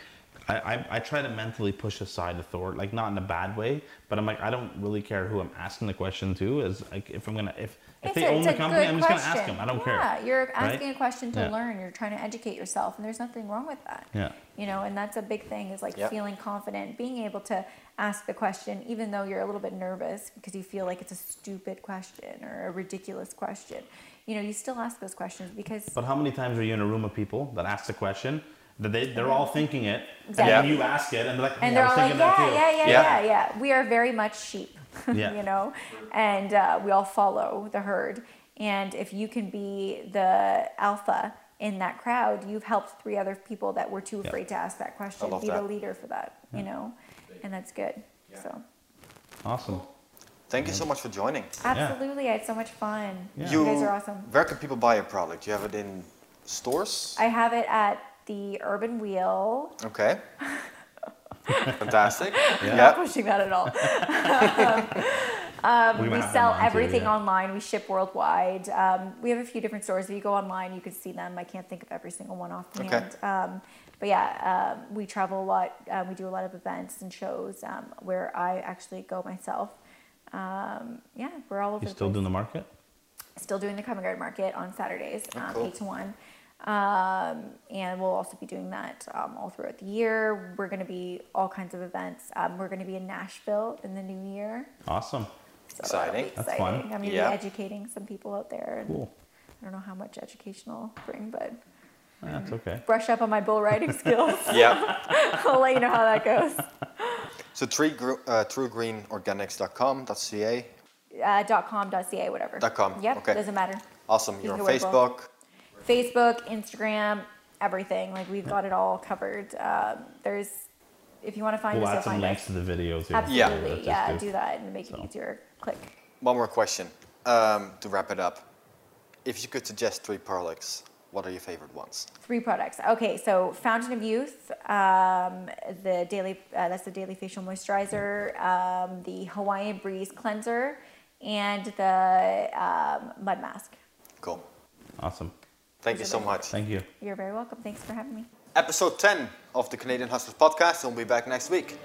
I, I, I try to mentally push aside authority, like not in a bad way, but I'm like, I don't really care who I'm asking the question to. Is like, if I'm gonna, if if It's they a- own it's the company, good I'm just gonna question. ask them. I don't yeah, care. you're right? asking a question to Yeah. learn. You're trying to educate yourself, and there's nothing wrong with that. Yeah. You know, and that's a big thing is like Yep. feeling confident, being able to ask the question, even though you're a little bit nervous because you feel like it's a stupid question or a ridiculous question. You know, you still ask those questions because But how many times are you in a room of people that ask the question that they they're all thinking it, and Exactly. then you ask it, and they're like, and "Yeah, they're I was all like, yeah, that too." yeah, yeah, Yeah. yeah, yeah. We are very much sheep, <laughs> Yeah. you know, and uh, we all follow the herd. And if you can be the alpha in that crowd, you've helped three other people that were too Yeah. afraid to ask that question. love Be the leader for that, you know, and that's good. So Awesome. Thank you so much for joining. absolutely, I had so much fun. Yeah. You guys are awesome. Where can people buy your product? You have it in stores? I have it at the Urban Wheel. Okay. <laughs> <laughs> Fantastic. <laughs> Yeah. Not pushing that at all. <laughs> Um, We we sell them on too, everything yeah. online. We ship worldwide. Um, we have a few different stores. If you go online, you can see them. I can't think of every single one offhand. Um, but yeah, um, we travel a lot. Uh, we do a lot of events and shows um, where I actually go myself. Um, yeah, we're all over You the still place. doing the market? Still doing the Covent Garden Market on Saturdays, Oh, um, cool. 8 to 1. Um, and we'll also be doing that um, all throughout the year. We're going to be all kinds of events. Um, we're going to be in Nashville in the new year. Awesome. So that'll Exciting. That's fun. I'm going to Yeah. be educating some people out there. And Cool. I don't know how much education I'll bring, but That's okay. brush up on my bull riding <laughs> skills. <laughs> Yeah. <laughs> I'll let you know how that goes. So tree uh, truegreenorganics.com.ca. Uh, dot .com, whatever. Dot com, Yep, okay. doesn't matter. Awesome. You You're on Facebook. go with Facebook. Facebook, Instagram, everything. Like we've got it all covered. Um, there's, if you want to find We'll us, add you'll some links us. to the videos here. Yeah. Absolutely, yeah. Do that and make it easier. Click. One more question um, to wrap it up. If you could suggest three products, what are your favorite ones? Three products. Okay, so Fountain of Youth, um, the daily uh, that's the daily facial moisturizer, um, the Hawaiian Breeze cleanser, and the um, mud mask. Cool. Awesome. Thank you so much. Thank you. You're very welcome. Thanks for having me. Episode 10 of the Canadian Hustlers podcast. We'll be back next week.